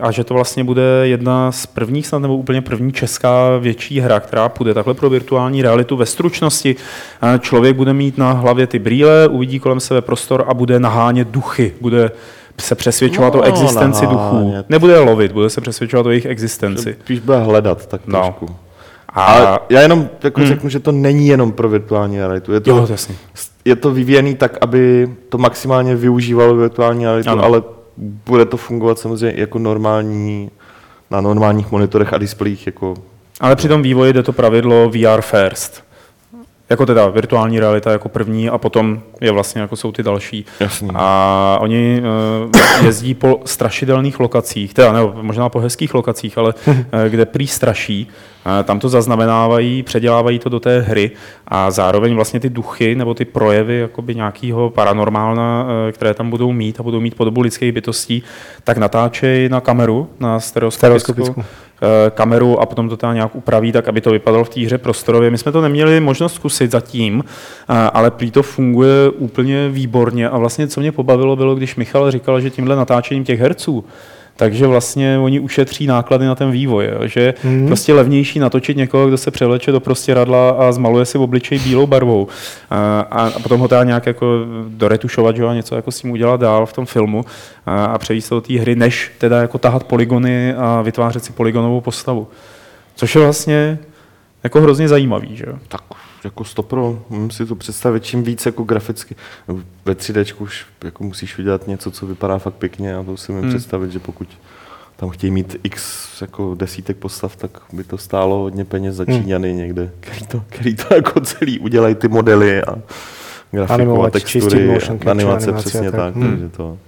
a že to vlastně bude jedna z prvních, snad nebo úplně první česká větší hra, která půjde takhle pro virtuální realitu ve stručnosti. Člověk bude mít na hlavě ty brýle, uvidí kolem sebe prostor a bude nahánět duchy, bude se přesvědčovat No, o existenci duchů. nahánět. Nebude je lovit, bude se přesvědčovat o jejich existenci. Spíš bude hledat tak No. trošku. A Ale já jenom jako Hmm. řeknu, že to není jenom pro virtuální realitu. Je to, jo, jasně. je to vyvíjený tak, aby to maximálně využívalo virtuální realitu, Ano. ale bude to fungovat samozřejmě jako normální, na normálních monitorech a displejích. Jako, Ale při tom vývoji jde to pravidlo VR first. Jako teda virtuální realita jako první a potom je vlastně jako jsou ty další. jasný. A oni uh, jezdí po strašidelných lokacích, teda ne, možná po hezkých lokacích, ale uh, [LAUGHS] kde prý straší. Uh, tam to zaznamenávají, předělávají to do té hry a zároveň vlastně ty duchy nebo ty projevy jakoby nějakého paranormálna, uh, které tam budou mít a budou mít podobu lidských bytostí, tak natáčejí na kameru, na stereoskopickou Stereoskopickou. Eh, kameru a potom to tam nějak upraví, tak aby to vypadalo v té hře prostorově. My jsme to neměli možnost zkusit zatím, eh, ale prý to funguje úplně výborně a vlastně co mě pobavilo bylo, když Michal říkal, že tímhle natáčením těch herců takže vlastně oni ušetří náklady na ten vývoj, jo? že je Mhm. prostě levnější natočit někoho, kdo se převleče do prostěradla a zmaluje si v obličej bílou barvou a, a potom ho teda nějak jako doretušovat, že jo, a něco jako s tím udělat dál v tom filmu a, a převíst do té hry, než teda jako tahat polygony a vytvářet si polygonovou postavu. Což je vlastně jako hrozně zajímavý, že jo. Tak jako stopro, můžu si to představit čím víc jako graficky. Ve 3D už jako musíš udělat něco, co vypadá fakt pěkně a to si můžu Hmm. představit, že pokud tam chtějí mít x jako desítek postav, tak by to stálo hodně peněz za Hmm. Číňany někde, který to, který to jako celý udělají ty modely a grafiku a Animovat, textury, motion a capture, animace, animace přesně tak. tak, Hmm. takže to...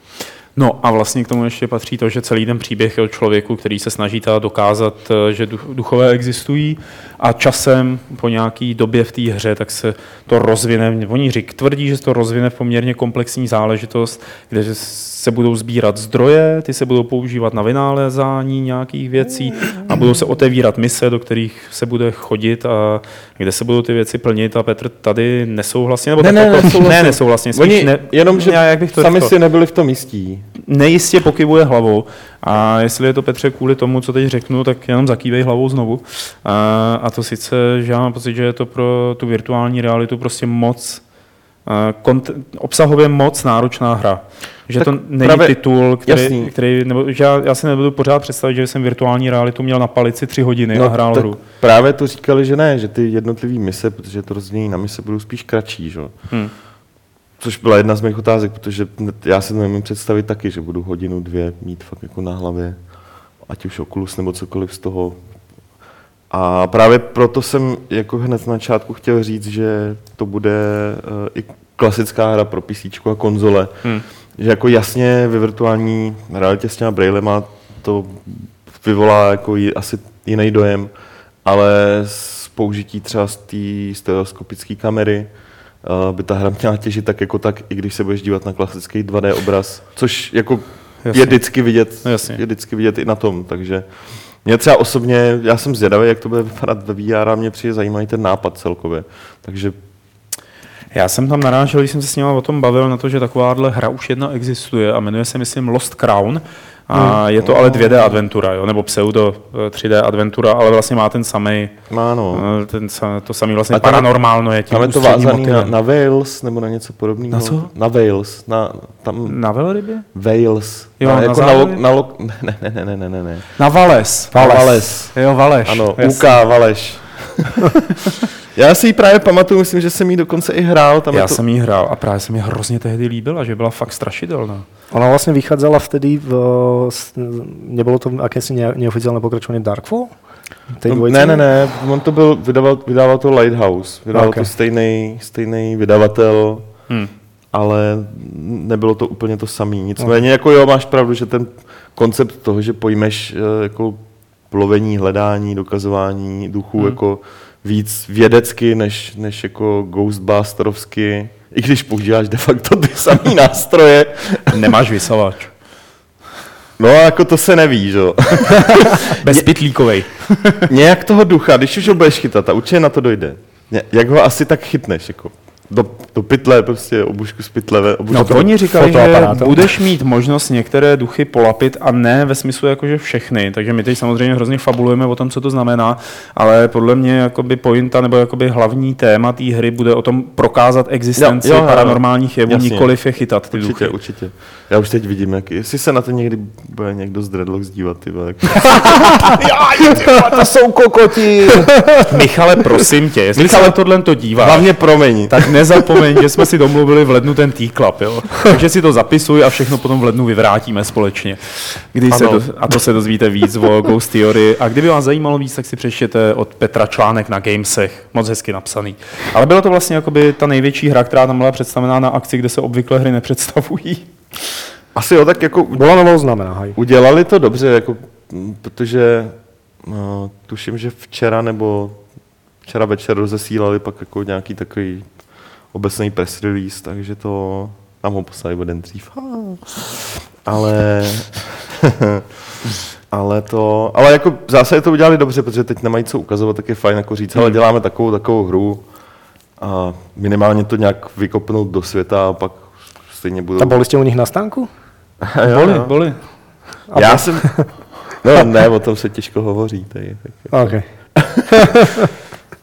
No a vlastně k tomu ještě patří to, že celý ten příběh je o člověku, který se snaží teda dokázat, eh, že duch- duchové existují a časem po nějaký době v té hře, tak se to rozvine. Oni řík, tvrdí, že se to rozvine v poměrně komplexní záležitost, kde se budou sbírat zdroje, ty se budou používat na vynálézání nějakých věcí a budou se otevírat mise, do kterých se bude chodit a kde se budou ty věci plnit a Petr tady nesouhlasně, nebo Ne, tak ne, jako, ne, nesouhlasně, spíš Oni, ne, jenom, že já, jak bych to sami řekl? si nebyli v tom jistí. nejistě pokybuje hlavou. A jestli je to Petře kvůli tomu, co teď řeknu, tak jenom zakývej hlavou znovu. A, a to sice, že já mám pocit, že je to pro tu virtuální realitu prostě moc kont- obsahově moc náročná hra. Že Tak to není právě- titul, který, jasný. který nebo, že já, já si nebudu pořád představit, že jsem virtuální realitu měl na palici tři hodiny a hrál No, hru. Právě to říkali, že ne, že ty jednotlivé mise, protože to rozdělení na mise budou spíš kratší, že? jo. Což byla jedna z mých otázek, protože já si to nemůžu představit taky, že budu hodinu, dvě mít fakt jako na hlavě, ať už Oculus nebo cokoliv z toho. A právě proto jsem jako hned na začátku chtěl říct, že to bude uh, i klasická hra pro PC a konzole. Hm. Že jako jasně ve virtuální realitě s těma brailema to vyvolá jako j- asi jiný dojem, ale z použití třeba z té stereoskopické kamery by ta hra měla těžit tak jako tak, i když se budeš dívat na klasický 2D obraz, což jako Jasně. je vždycky vidět, jasně. je vždycky vidět i na tom, takže mě třeba osobně, já jsem zvědavý, jak to bude vypadat ve VR a mě přijde zajímavý ten nápad celkově, takže Já jsem tam narážel, když jsem se s ním o tom bavil, na to, že takováhle hra už jedna existuje a jmenuje se, myslím, Lost Crown. A je to ale 2D adventura, jo, nebo pseudo eh, 3D adventura, ale vlastně má ten samý, Má no. ten, sa- to samý vlastně A tam paranormálno je tím je to vázaný na, motivem. na Wales nebo na něco podobného. Na co? Na Wales. Na, tam Na velrybě? Wales. Jo, na, na jako na, lo, na lo, [LAUGHS] ne, ne, ne, ne, ne, ne. Na Vales. Na Vales. Jo, Valeš. Ano, jasně. UK, Valeš. [LAUGHS] Já si ji právě pamatuju, myslím, že jsem ji dokonce i hrál. Tam Já to, jsem jí hrál a právě se mi hrozně tehdy líbila, že byla fakt strašidelná. Ona vlastně vychádzala vtedy, v, nebylo to akési ne, neoficiálne pokračovanie Darkfall? Tej no, ne, ne, ne, on to byl, vydával, vydával to Lighthouse, vydával Okay. to stejný, stejný vydavatel, Hm. ale nebylo to úplně to samý. Nicméně, jako jo, máš pravdu, že ten koncept toho, že pojmeš eh, jako plovení, hledání, dokazování duchů Hmm. jako víc vědecky, než, než jako Ghostbusterovsky, i když používáš de facto ty samé nástroje, Nemáš vysavač. no jako to se neví, že jo. [LAUGHS] Bezpitlíkovej. Nějak toho ducha, když už ho budeš chytat a určitě na to dojde, jak ho asi tak chytneš, jako do, do pytle, prostě obušku z pytle, obušku No oni říkali, že budeš mít možnost některé duchy polapit a ne ve smyslu jakože všechny, takže my teď samozřejmě hrozně fabulujeme o tom, co to znamená, ale podle mě jakoby pointa nebo jakoby hlavní téma té hry bude o tom prokázat existenci Jo, jo, jo. paranormálních jevů, Jasně. nikoliv je chytat ty Určitě, duchy. určitě. Já už teď vidím, jak, jestli se na to někdy bude někdo z Dreadlocks dívat, ty vole, jak... [LAUGHS] To jsou kokoti! Michale, prosím tě, jestli se na tohle to díváš, Hlavně promiň. tak nezapomeň, že jsme si domluvili v lednu ten T-Club, jo. Takže si to zapisuj a všechno potom v lednu vyvrátíme společně. Kdy se do, a to se dozvíte víc o Ghost Theory. A kdyby vás zajímalo víc, tak si přečtěte od Petra článek na Gamesech. Moc hezky napsaný. Ale byla to vlastně jakoby ta největší hra, která tam byla představená na akci, kde se obvykle hry nepředstavují. Asi jo, tak jako Bola novou znamená, hej. udělali to dobře, jako, protože no, tuším, že včera nebo včera večer rozesílali pak jako nějaký takový obecný press release, takže to nám ho poslali o den dřív. Ale [LAUGHS] ale to, ale jako v zásadě to udělali dobře, protože teď nemají co ukazovat, tak je fajn jako říct, ale děláme takovou, takovou hru a minimálně to nějak vykopnout do světa a pak stejně budou... A boli ste u nich na stánku? [LAUGHS] Jo, Boli, jo. boli. Já jsem... [LAUGHS] No ne, o tom se těžko hovoří. Tady. Tak. OK.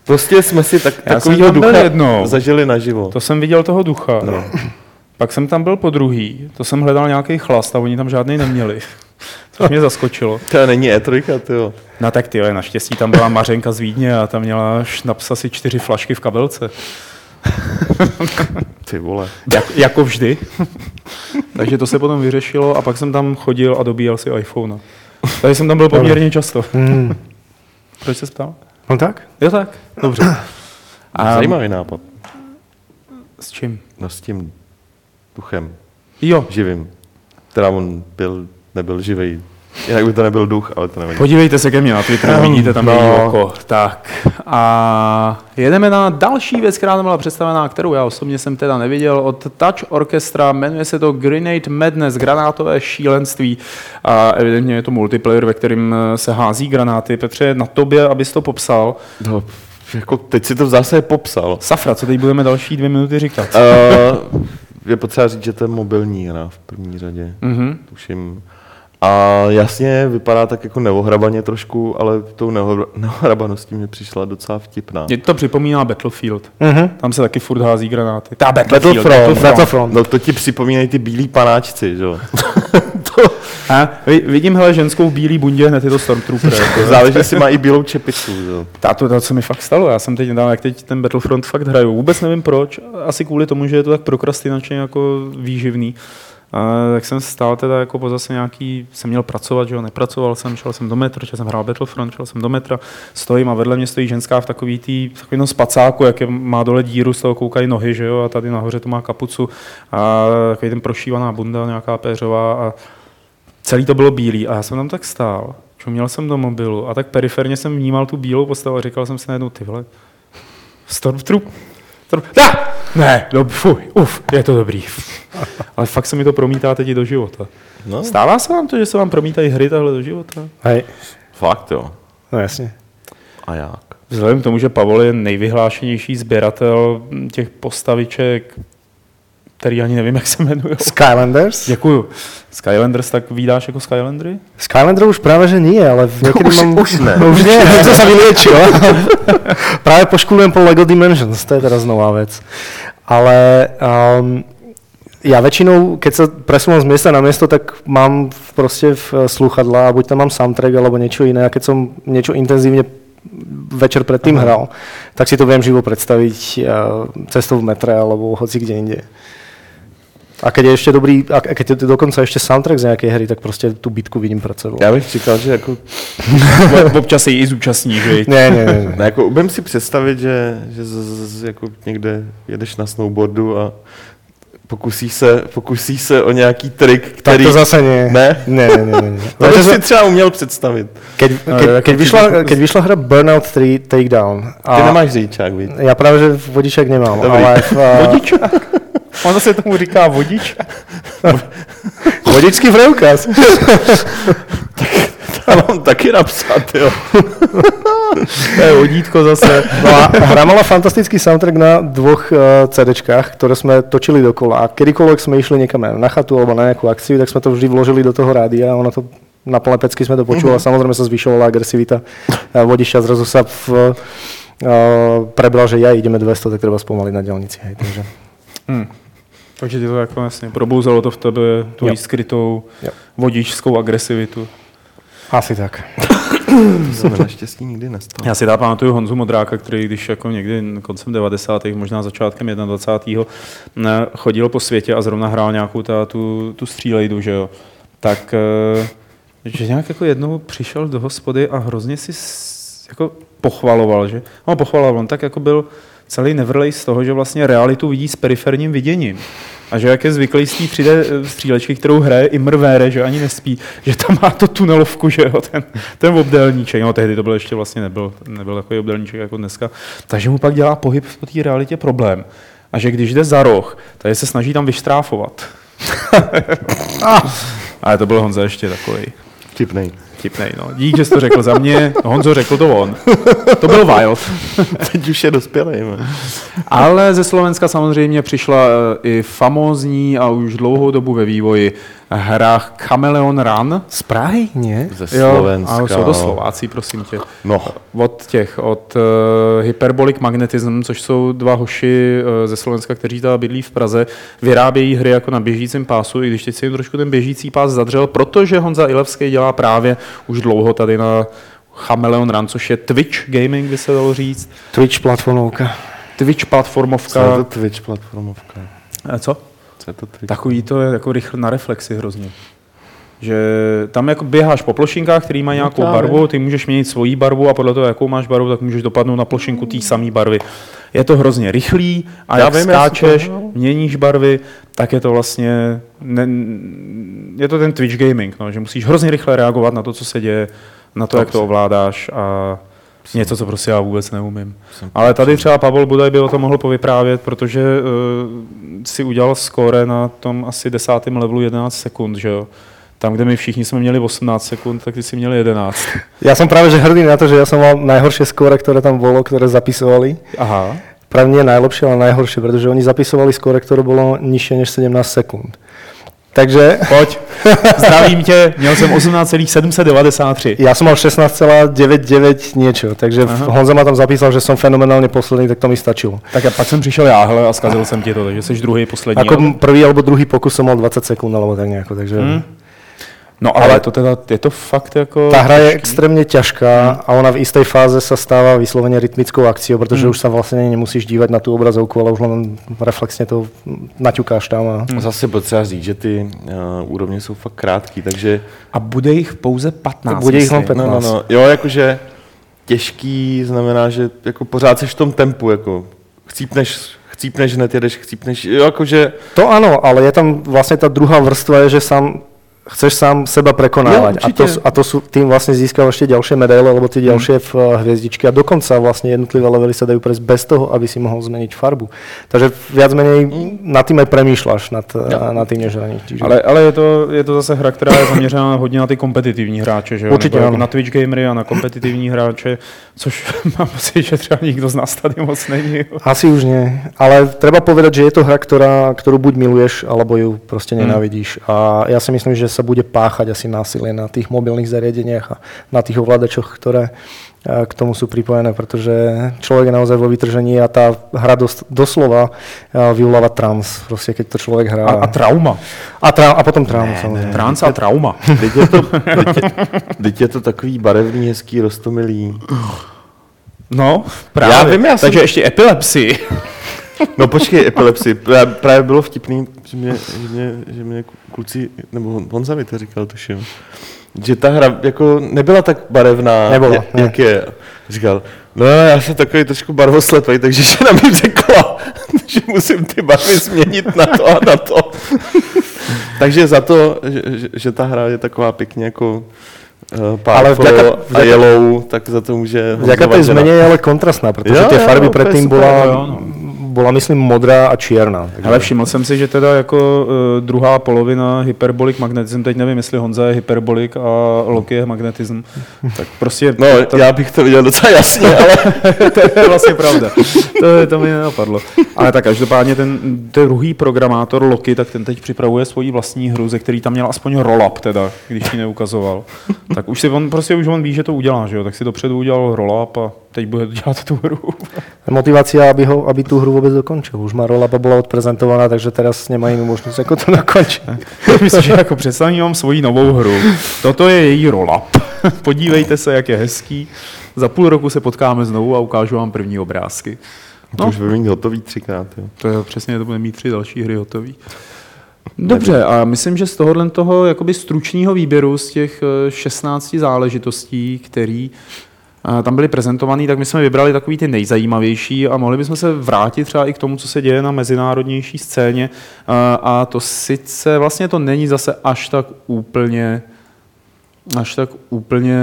Prostě jsme si tak, Já takovýho ducha jednou. zažili naživo. To jsem viděl toho ducha. No. Pak jsem tam byl po druhý, to jsem hledal nějaký chlast a oni tam žádný neměli. Což mě zaskočilo. To není E3, ty jo. No tak ty, jo, naštěstí tam byla Mařenka z Vídně a tam měla šnaps asi čtyři flašky v kabelce. [LAUGHS] Ty vole. Jak, jako vždy. Takže to se potom vyřešilo a pak jsem tam chodil a dobíjel si iPhone. Takže jsem tam byl poměrně často. Mm. Proč se ptal? No tak? Jo tak, dobře. A Zajímavý nápad. s čím? No s tím duchem Jo, živým. Teda on byl, nebyl živý. Jinak by to nebyl duch, ale to nevadí. Podívejte se ke mně na Twitteru, vidíte tam no. oko. Tak a jedeme na další věc, která tam byla představená, kterou já osobně jsem teda neviděl, od Touch Orchestra, jmenuje se to Grenade Madness, granátové šílenství a evidentně je to multiplayer, ve kterém eh, se hází granáty. Petře, na tobě, abys to popsal. No, jako teď si to zásadě popsal. Safra, co teď budeme další dvě minuty říkat? Uh, je potřeba říct, že to je mobilní hra v první řadě. Mhm. tuším. A jasně, vypadá tak jako neohrabaně trošku, ale tou neohra- [LAUGHS] neohrabaností mi přišla docela vtipná. Mě to připomíná Battlefield. Mhm. Tam se taky furt hází granáty. Ta Battlefield. Battlefront, Battlefront. No to ti připomínají ty bílí panáčci, že jo? [LAUGHS] A, vi- vidím hele ženskou v bílý bundě, hned je to Stormtrooper. [LAUGHS] jako. Záleží, jestli má i bílou čepicu, že jo? Táto, to, co mi fakt stalo, já jsem teď nedávno, jak teď ten Battlefront fakt hraju, vůbec nevím proč, asi kvůli tomu, že je to tak prokrastinačně jako výživný. Tak jsem stál teda jako po zase nějaký, jsem měl pracovat, že jo, nepracoval jsem, šel jsem do metra, že jsem hrál Battlefront, šel jsem do metra, stojím a vedle mě stojí ženská v takový tý, v takovém spacáku, jak je, má dole díru, z toho koukají nohy, že jo, a tady nahoře to má kapucu a takový ten prošívaná bunda, nějaká péřová a celý to bylo bílý a já jsem tam tak stál, čuměl jsem do mobilu a tak periferně jsem vnímal tu bílou postavu a říkal jsem si najednou, ty vole, Stormtroop, Storm... Ah! Ne, no, fuj, uf, je to dobrý. [LAUGHS] Ale fakt se mi to promítá teď do života. No, Stává se vám to, že se vám promítají hry takhle do života? Hej, fakt jo. no jasne. A jak? Vzhledem k tomu, že Pavol je nejvyhlášenější sběratel těch postaviček který ani nevím, jak se jmenují. Skylanders? Děkuju. Skylanders, tak vydáš jako Skylandry? Skylander už právě, že nie, ale někdy Už- mám... už ne. [LAUGHS] Už nie, [LAUGHS] to sa vyliečil. [LAUGHS] právě poškulujem po LEGO Dimensions, to je teraz nová vec. Ale um, ja väčšinou, keď sa presúvam z miesta na miesto, tak mám v- proste v sluchadla a buď tam mám soundtrack alebo niečo iné a keď som niečo intenzívne večer predtým hral, tak si to viem živo predstaviť uh, cestou v metre alebo hoci kde inde. A keď je ešte dobrý, a keď je dokonca ešte soundtrack z nejakej hry, tak prostě tu bitku vidím před sebou. Já bych čekal, že jako, Občas se i zúčastníš, viď? Ne, ne, ne. ne. ne, jako umím si představit, že, že z, z, jako někde jedeš na snowboardu a pokusíš se, pokusíš se o nějaký trik, Tak který... to zase nie. Ne? Ne, ne, ne. ne. [LAUGHS] To bych si třeba uměl představit. Keď, No, keď, vyšla, to- keď vyšla hra Burnout 3 Takedown. Ty nemáš řidičák, víš? Já právě, že vodiček nemám, Dobrý. ale v, Vodičák? Ono se tomu říká vodič. [LAUGHS] vodičský preukaz. Já [LAUGHS] mám taky napsat, jo. To je vodítko zase. No a hra mala fantastický soundtrack na dvoch uh, CDčkách, ktoré sme točili dokola. A kedykoľvek sme išli neviem, na chatu alebo na nejakú akciu, tak sme to vždy vložili do toho rádia a ono to na plné pecky sme to počúvali. Mm-hmm. Samozrejme sa zvyšovala agresivita eh, vodiča, zrazu sa v, uh, prebral, že ja ideme 200, tak treba spomaliť na diálnici. Hej, takže. Hm. Takže ti to jako vlastně probouzelo to v tebe tvoji Jo. skrytou Jo. vodičskou agresivitu. Asi tak. To se mi naštěstí nikdy nestalo. Já si dá pamatuju Honzu Modráka, který když jako někdy koncem 90. možná začátkem 21. ne, chodil po světě a zrovna hrál nějakou ta, tu, tu střílejdu, že jo, tak eh, že nějak jako jednou přišel do hospody a hrozně si jako pochvaloval, že? No pochvaloval, on tak jako byl celý nevrlej z toho, že vlastně realitu vidí s periferním viděním. A že jak je zvyklý z té 3D střílečky, kterou hraje i mrvére, že ani nespí, že tam má to tunelovku, že jo, ten, ten obdélníček, no tehdy to byl ještě vlastně nebyl, nebyl takový obdélníček jako dneska, takže mu pak dělá pohyb v té realitě problém. A že když jde za roh, tak se snaží tam vyštráfovat. [LAUGHS] Ale to byl Honza ještě takový Vtipnej. Vtipnej, no. Dík, že jsi to řekl za mě, Honzo, řekl to on. To byl Wild. [LAUGHS] Teď už je dospělý, man. Ale ze Slovenska samozřejmě přišla eh, i famózní a už dlouhou dobu ve vývoji hra Chameleon Run. Z Prahy? Nie? Ze Slovenska. ale jsou to Slováci, prosím tě. No, Od těch, od uh, Hyperbolic Magnetism, což jsou dva hoši uh, ze Slovenska, kteří tam bydlí v Praze, vyrábějí hry jako na běžícím pásu, i když teď se jim trošku ten běžící pás zadřel, protože Honza Ilevský dělá právě už dlouho tady na Chameleon Run, což je Twitch Gaming, by se dalo říct. Twitch platformovka. Twitch co je to platformovka. Twitch platformovka? Eh, Co? Co je to Twitch? Takový to je jako rychle na reflexi hrozně. Že tam jako běháš po plošinkách, který mají nějakou já barvu, ty můžeš měnit svoji barvu a podle toho, jakou máš barvu, tak můžeš dopadnout na plošinku té samé barvy. Je to hrozně rychlý a Já jak vím, já jsem to skáčeš, hrál. měníš barvy, tak je to vlastně, ne, je to ten Twitch gaming, no, že musíš hrozně rychle reagovat na to, co se děje, na to, jak to ovládáš a něco, co prostě já vůbec neumím. Ale tady třeba Pavel Budaj by o tom mohl povyprávět, protože uh, si udělal skóre na tom asi desátém levelu 11 sekund, že jo? Tam, kde my všichni jsme měli 18 sekund, tak ty si měli 11. Ja som práve že hrdý na to, že ja som mal najhoršie skóre, ktoré tam bolo, ktoré zapisovali. Aha. Práve nie najlepšie, ale najhoršie, pretože oni zapisovali skóre, ktoré bolo nižšie než 17 sekúnd. Takže Pojď, [LAUGHS] zdravím tě, měl jsem 18,793. ja som mal 16,99 niečo, takže Aha. Honza ma tam zapísal, že som fenomenálne posledný, tak to mi stačilo. Tak a pak jsem přišel já, hele, a zkazil jsem ti to, takže jsi druhý, poslední. Ako ale- prvý alebo druhý pokus som mal 20 sekúnd, alebo tak nejako, takže... Hmm. No ale, to teda, je to fakt jako... Tá hra je těžký. extrémne ťažká a ona v istej fáze sa stáva vyslovene rytmickou akciou, pretože už sa vlastne nemusíš dívať na tú obrazovku, ale už len reflexne to naťukáš tam. A... Zase potřeba říct, že ty uh, úrovně jsou fakt krátký, takže A bude jich pouze 15, Bude jich myslím. 15. no, no, no. Jo, jakože těžký znamená, že jako pořád seš v tom tempu, jako chcípneš, chcípneš, hned jedeš, chcípneš, jo, jakože To áno, ale je tam vlastne tá druhá vrstva, je, že sám chceš sám seba prekonávať. Jo, a, to, určite. a to sú, tým vlastne získal ešte ďalšie medaile, alebo tie ďalšie v, hviezdičky. A dokonca vlastne jednotlivé levely sa dajú prejsť bez toho, aby si mohol zmeniť farbu. Takže viac menej nad tým aj premýšľaš, nad, nad tým, než hraní. Čiže... Ale, ale je, to, je to zase hra, která je zaměřená hodně na ty kompetitivní hráče, že jo? Určitě jako na Twitch gamery a na kompetitivní hráče, což [LAUGHS] mám pocit, že třeba nikdo z nás tady moc není. jo. Asi už nie, ale treba povedať, že je to hra, ktorá, ktorú buď miluješ, alebo ju proste nenávidíš. A ja si myslím, že sa bude páchať asi násilie na tých mobilných zariadeniach a na tých ovládačoch, ktoré eh, k tomu sú pripojené, pretože človek je naozaj vo vytržení a tá hra dos, doslova eh, vyvoláva trans, proste keď to človek hrá. A, a trauma. a, tra, a potom traumu, samozrejme. Trans a trauma. Teď je to, teď je, teď je to takový barevný, hezký, rostomilý. No, právě. Já vím, já jsem- Takže ještě epilepsii. No počkej, epilepsii. Pra- Právě bylo vtipný, že mě, že mě, že mě kluci, nebo Honza mi to říkal, tuším, že ta hra jako nebyla tak barevná, Nebyla, jak, ne. jak je. Říkal, no já jsem takový trošku barvoslepý, takže žena mi řekla, [LAUGHS] že musím ty barvy změnit na to a na to. [LAUGHS] takže za to, že, že, že ta hra je taková pěkně jako uh, Ale purple vďaka- a yellow, tak za to může tej žena. zmene je ale kontrastná, pretože Jo, jo, farby je bola, jo, no. Bola, myslím, modrá a čierna. Takže- Ale všiml jsem si, že teda jako uh, druhá polovina hyperbolik magnetism, teď nevím, jestli Honza je hyperbolik a Loki je magnetism, tak prostě No, to, já bych to viděl docela jasně, ale [LAUGHS] to je vlastně pravda. To, to mi nenapadlo. Ale tak každopádně ten, ten druhý programátor Loki, tak ten teď připravuje svoji vlastní hru, ze který tam měl aspoň roll-up teda, když ji neukazoval. Tak už si on prostě už on ví, že to udělá, že jo? Tak si dopředu udělal roll-up a teď bude dělat tu hru. Motivácia, aby, ho, aby tú hru vôbec dokončil. Už má rola bola odprezentovaná, takže teraz nemá inú možnosť, ako to dokončiť. Myslím, že jako představím vám svoji novou hru. Toto je její roll-up. [LAUGHS] Podívejte se, jak je hezký. Za půl roku se potkáme znovu a ukážu vám první obrázky. to No. už by mít hotový třikrát. Jo. To je přesně, to bude mít tři další hry hotový. Dobře, a myslím, že z tohohle toho jakoby stručného výběru z těch eh, 16 záležitostí, který eh, tam byly prezentovaný, tak my jsme vybrali takový ty nejzajímavější a mohli bychom se vrátit třeba i k tomu, co se děje na mezinárodnější scéně. A to sice vlastně to není zase až tak úplně až tak úplně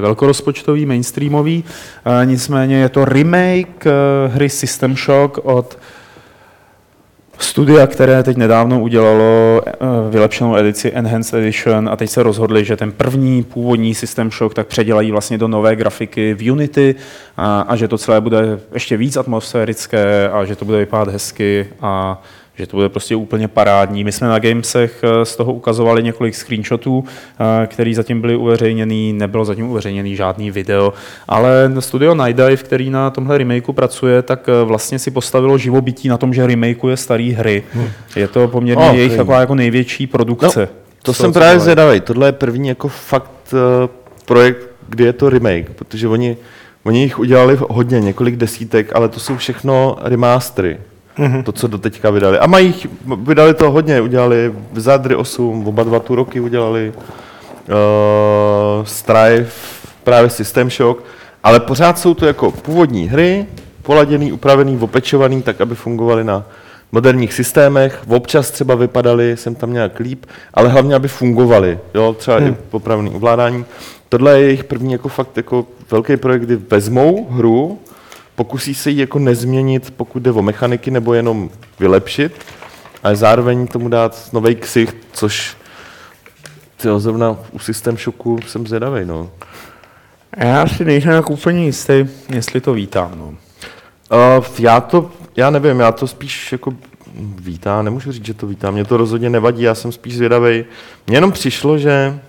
velkorozpočtový, mainstreamový. Nicméně je to remake eh, hry System Shock od studia, které teď nedávno udělalo eh, vylepšenou edici Enhanced Edition a teď se rozhodli, že ten první původní System Shock tak předělají vlastně do nové grafiky v Unity a, a že to celé bude ještě víc atmosférické a že to bude vypadat hezky a že to bude prostě úplně parádní. My jsme na Gamesech eh, z toho ukazovali několik screenshotů, eh, které zatím byly uveřejněný, nebylo zatím uveřejněný žádný video, ale studio Night Dive, který na tomhle remakeu pracuje, tak eh, vlastně si postavilo živobytí na tom, že remakeuje staré hry. Je to poměrně Oh, jejich taková jako největší produkce. No, To jsem právě zvědavý. Tohle je první jako fakt uh, projekt, kdy je to remake, protože oni, oni jich udělali hodně, několik desítek, ale to jsou všechno remastery. Mm-hmm. To, co do teďka vydali. A mají, vydali to hodně, udělali Zadry 8, oba dva tu roky udělali, uh, Strife, právě System Shock, ale pořád jsou to jako původní hry, poladěný, upravený, opečovaný, tak, aby fungovaly na moderních systémech, občas třeba vypadaly, jsem tam nějak líp, ale hlavně, aby fungovaly, jo, třeba hmm. i popravený ovládání. Tohle je jejich první jako fakt jako velký projekt, kdy vezmou hru, pokusí se ji jako nezměnit, pokud jde o mechaniky, nebo jenom vylepšit, ale zároveň tomu dát nový ksicht, což tyjo, zrovna u System Shocku jsem zvědavý, no. Já si nejsem tak úplně jistý, jestli to vítám. No. Uh, já to, já nevím, já to spíš jako vítám, nemůžu říct, že to vítám, mě to rozhodně nevadí, já jsem spíš zvědavý. Mně jenom přišlo, že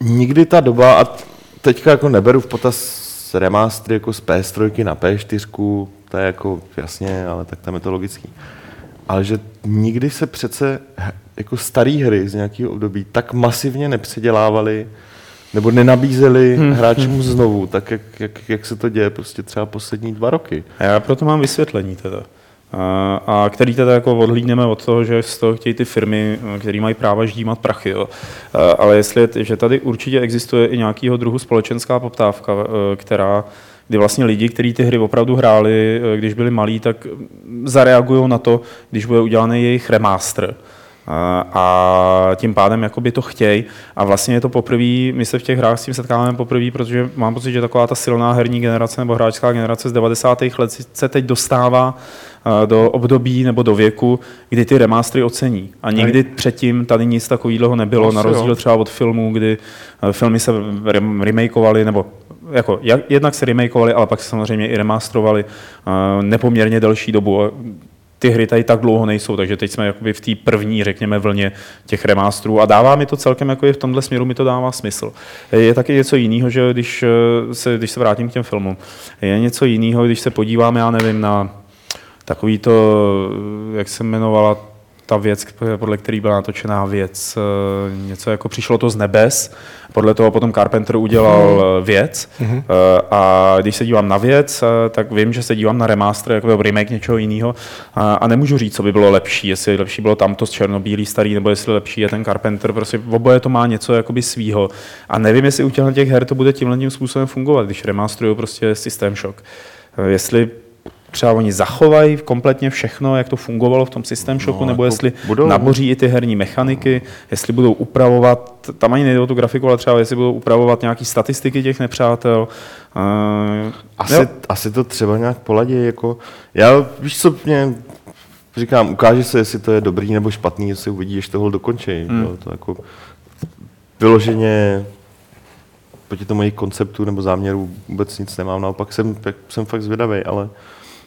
nikdy ta doba, a teďka jako neberu v potaz remastery jako z PS3 na P4, to je jako jasně, ale tak tam je to logický. Ale že nikdy se přece jako staré hry z nějakého období tak masivně nepředělávaly nebo nenabízeli hmm. hráčům znovu, tak jak, jak, jak se to děje prostě třeba poslední dva roky. A já proto mám vysvětlení teda. A, který teda jako odhlídneme od toho, že z toho chtějí ty firmy, které mají práva ždímat prachy. Jo. A, ale jestli je, že tady určitě existuje i nějakého druhu společenská poptávka, eh, která kdy vlastně lidi, kteří ty hry opravdu hráli, eh, když byli malí, tak zareagují na to, když bude udělaný jejich remaster. A, tím pádem jakoby to chtějí. A vlastně je to poprvé, my se v těch hrách s tím setkáváme poprvé, protože mám pocit, že taková ta silná herní generace nebo hráčská generace z 90. let se teď dostává eh, do období nebo do věku, kdy ty remastery ocení. A nikdy předtím tady nic takového nebylo, Asi na rozdíl jo. třeba od filmů, kdy eh, filmy se rem- remakeovaly, nebo jako, jak, jednak se remakeovaly, ale pak se samozřejmě i remasterovaly uh, nepoměrně delší dobu. Ty hry tady tak dlouho nejsou, takže teď jsme jakoby v té první, řekněme, vlně těch remasterů a dává mi to celkem, jako v tomhle směru mi to dává smysl. Je taky něco jiného, že když eh, se, když se vrátím k těm filmům, je něco jiného, když se podívám, já nevím, na takový to, eh, jak se jmenovala ta věc, podle který byla natočená věc, eh, něco jako přišlo to z nebes, podle toho potom Carpenter udělal eh, věc. Mhm. Eh, a když se dívám na věc, tak vím, že se dívám na remaster, jako remake něčeho jiného. A, a nemůžu říct, co by bylo lepší, jestli lepší bylo tamto z černobílý starý, nebo jestli lepší je ten Carpenter, prostě oboje to má něco jakoby svýho. A nevím, jestli u těch her to bude tímhle tím způsobem fungovat, když remasterují prostě systém shock. Jestli třeba oni zachovají kompletně všechno, jak to fungovalo v tom systém shocku, No, nebo jako jestli budou. naboří i ty herní mechaniky, jestli budou upravovat, tam ani nejde o tu grafiku, ale třeba jestli budou upravovat nějaké statistiky těch nepřátel. Uh, Asi, asi to třeba nějak poladí, jako, já víš co, mě říkám, ukáže se, jestli to je dobrý nebo špatný, jestli uvidí, až tohle dokončí. Hmm. Mm. To jako vyloženě proti tomu jejich konceptu nebo záměru vůbec nic nemám, naopak jsem, jsem fakt zvědavý, ale,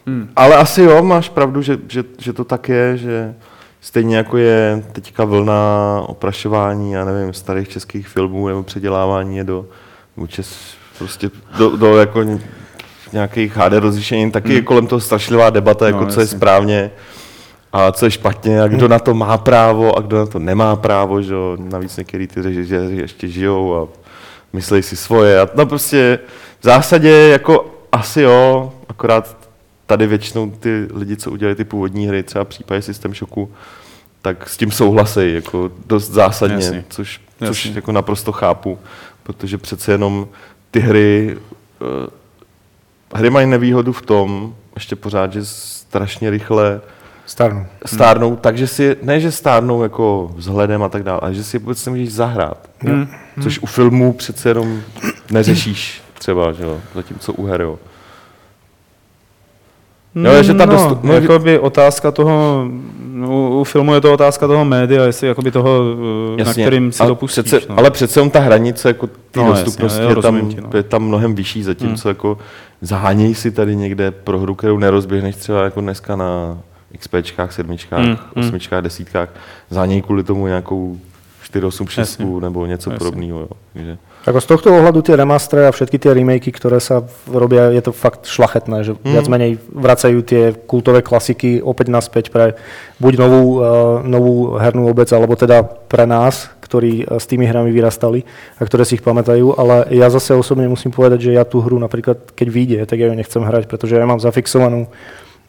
Hmm. ale asi jo, máš pravdu, že, že, že to tak je, že stejně jako je teďka vlna oprašování, já nevím, starých českých filmů nebo předělávání je do, čes, prostě do, do jako ně- nějakých HD rozlišení, taky je kolem toho strašlivá debata, jako No, co je jasně. správně a co je špatně a kdo na to má právo a kdo na to nemá právo, že jo. Navíc některý ty režiséři ještě žijou a myslí si svoje. A no prostě v zásadě jako asi jo, akorát tady většinou ty lidi, co udělali ty původní hry, třeba v případě System Shocku, tak s tím souhlasí jako dost zásadně, Jasně. což, což Jasně. jako naprosto chápu, protože přece jenom ty hry, eh, hry mají nevýhodu v tom, ještě pořád, že strašně rychle Starnú. stárnou, takže si, ne že stárnou jako vzhledem a tak dále, ale že si je vůbec nemůžeš zahrát. Hmm. Což u filmů přece jenom neřešíš třeba, že jo, zatímco u her, jo. Jo, že ta no, dostu- no, no, jakoby otázka toho, no, u filmu je to otázka toho média, jestli jakoby toho, eh, na kterým si dopustíš. Přece, no. Ale přece on ta hranice jako té No, no, jasně, dostupnosti jo, je, tam, ti, no. je tam mnohem vyšší, zatímco jako zahánějí si tady někde pro hru, kterou nerozběhneš třeba jako dneska na XPčkách, sedmičkách, Hmm, hmm. osmičkách, desítkách, zahánějí kvůli tomu nějakou 486 Jasně. nebo něco Jasně. podobného. Jo. Takže, Ako z tohto ohľadu tie remastery a všetky tie remakey, ktoré sa robia, je to fakt šlachetné, že Mm. viac menej vracajú tie kultové klasiky opäť naspäť pre buď novú, uh, novú hernú obec, alebo teda pre nás, ktorí uh, s tými hrami vyrastali a ktoré si ich pamätajú, ale ja zase osobne musím povedať, že ja tú hru napríklad, keď vyjde, tak ja ju nechcem hrať, pretože ja mám zafixovanú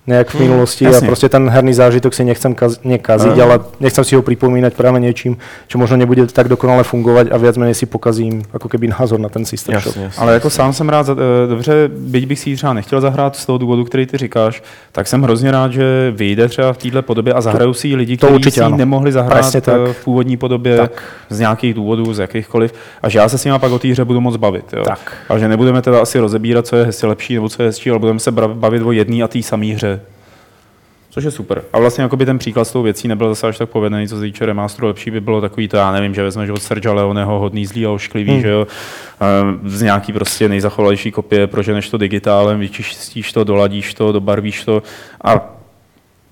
nejak v minulosti a jasne. proste ten herný zážitok si nechcem kaz- nekaziť, Áno. ale nechcem si ho pripomínať práve niečím, čo možno nebude tak dokonale fungovať a viac menej si pokazím ako keby názor na ten systém shop. jasně, jasně. Ale jako sám jsem rád, za- eh, dobře, byť bych si ji třeba nechtěl zahrát z toho důvodu, který ty říkáš, tak jsem hrozně rád, že vyjde třeba v této podobě a zahrajou si ji lidi, to kteří určitě si ji nemohli zahrát eh, v původní podobě Tak. z nějakých důvodů, z jakýchkoliv. A že já se s nimi pak o té hře budu moc bavit. Jo. Tak. A že nebudeme teda asi rozebírat, co je hezky lepší nebo co je hezčí, ale budeme se bavit o jedné a té samé hře. Což je super. A vlastně jakoby ten příklad s tou věcí nebyl zase až tak povedený, co se týče remasteru. Lepší by bylo takový to, já nevím, že vezmeš od Sergio Leoneho hodný zlý a ošklivý, Hmm. že jo, Eh, z nějaký prostě nejzachovalejší kopie, proženeš to digitálem, vyčistíš to, doladíš to, dobarvíš to a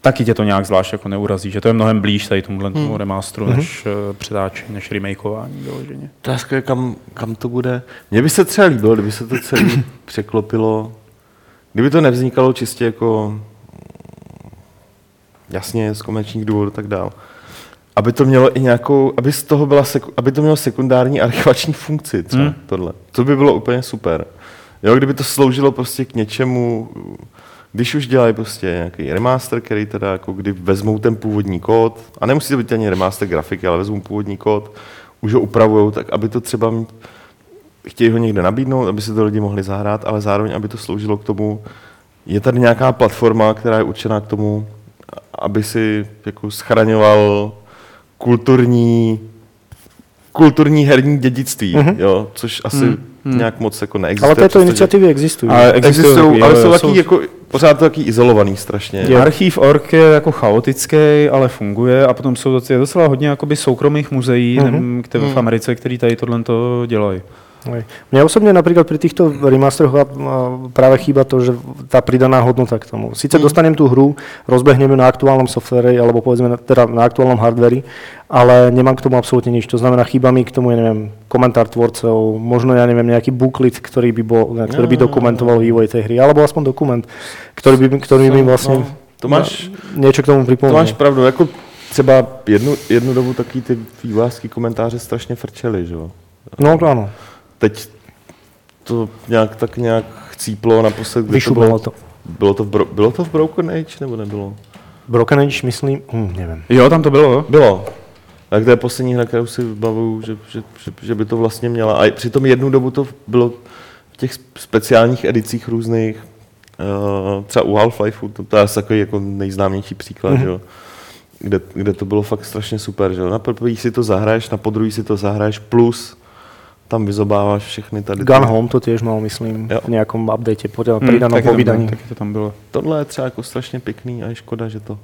taky tě to nějak zvlášť jako neurazí, že to je mnohem blíž tady tomuhle tomu Hmm. remasteru, Mhm. než uh, přetáčení, než remakeování vyloženě. Otázka je, kam, kam to bude. Mně by se třeba líbilo, kdyby se to celé [CLEARS THROAT] překlopilo, kdyby to nevznikalo čistě jako jasně z komerčních důvodů a tak dál. Aby to mělo i nějakou, aby z toho byla, seku, aby to mělo sekundární archivační funkci třeba Hmm. tohle. To by bylo úplně super. Jo, kdyby to sloužilo prostě k něčemu, když už dělají prostě nějaký remaster, který teda jako kdy vezmou ten původní kód, a nemusí to být ani remaster grafiky, ale vezmou původní kód, už ho upravují, tak aby to třeba m- chtějí ho někde nabídnout, aby si to lidi mohli zahrát, ale zároveň, aby to sloužilo k tomu, je tady nějaká platforma, která je určená k tomu, aby si jako schraňoval kulturní kulturní herní dědictví, mm-hmm. jo, což asi mm, mm. nějak moc jako neexistuje. Ale této iniciativy existují. Ale Existují, taky, ale jo, jsou jo, taky jako, pořád taky izolovaný strašně. Je. Archív Org je jako chaotický, ale funguje a potom jsou je docela hodně jakoby soukromých muzeí Mhm. mm-hmm. které v Americe, který tady tohle to dělají. Mne osobne napríklad pri týchto remasteroch práve chýba to, že tá pridaná hodnota k tomu. Sice dostanem tú hru, rozbehnem ju na aktuálnom softvere, alebo povedzme na, teda na aktuálnom hardveri, ale nemám k tomu absolútne nič. To znamená, chýba mi k tomu, ja neviem, komentár tvorcov, možno, ja neviem, nejaký booklet, ktorý by, bol, ktorý by dokumentoval vývoj tej hry, alebo aspoň dokument, ktorý by, ktorý by vlastne No, to máš, niečo k tomu to pripomínal. máš pravdu, jako třeba jednu, jednu dobu taky ty vývojářský komentáře strašně frčely, že jo. No to áno, Teď to nějak tak nějak chcíplo naposled, kdy to bylo, to. bylo, to v, Bro- bylo to v Broken Age, nebo nebylo? Broken Age, myslím, hm, neviem. Jo, tam to bylo. Bylo. Tak to je poslední hra, kterou si vybavuju, že, že, že, že, by to vlastně měla. A přitom jednu dobu to bylo v těch speciálních edicích různých, uh, třeba u Half-Lifeu, to, to je asi takový jako nejznámější příklad, mm-hmm. jo. Kde, kde, to bylo fakt strašně super, že jo. Na první si to zahraješ, na podruhý si to zahraješ, plus tam vyzobáváš všechny tady. ty- Gun Home to tiež mal, myslím, Jo. v nejakom update, po- Hm, pridanom taky, po bylo, taky to tam bylo. Tohle je třeba jako strašně pěkný a je škoda, že to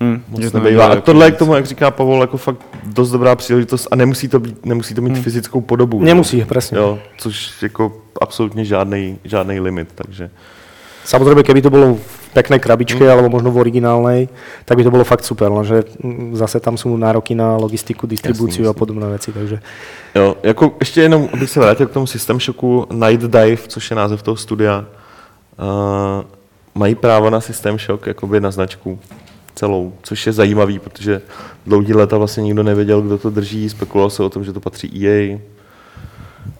Hm, moc že to nebývá. nedělá A jako tohle je k tomu, jak říká Pavol, jako fakt dost dobrá příležitost a nemusí to, být, nemusí to mít Hmm. fyzickou podobu. jo. Nemusí, presne. Jo, což jako absolutně žádný, žádný limit, takže Samozrejme, keby to bolo v peknej krabičke, alebo možno v originálnej, tak by to bolo fakt super, lenže mm, zase tam sú nároky na logistiku, distribúciu Jasný, a podobné veci, takže jo, jako ještě jenom, abych se vrátil k tomu System Shocku, Night Dive, což je název toho studia, uh, mají právo na System Shock jakoby na značku celou, což je zajímavý, protože dlouhý léta vlastně nikdo nevěděl, kdo to drží, spekulovalo se o tom, že to patří EA,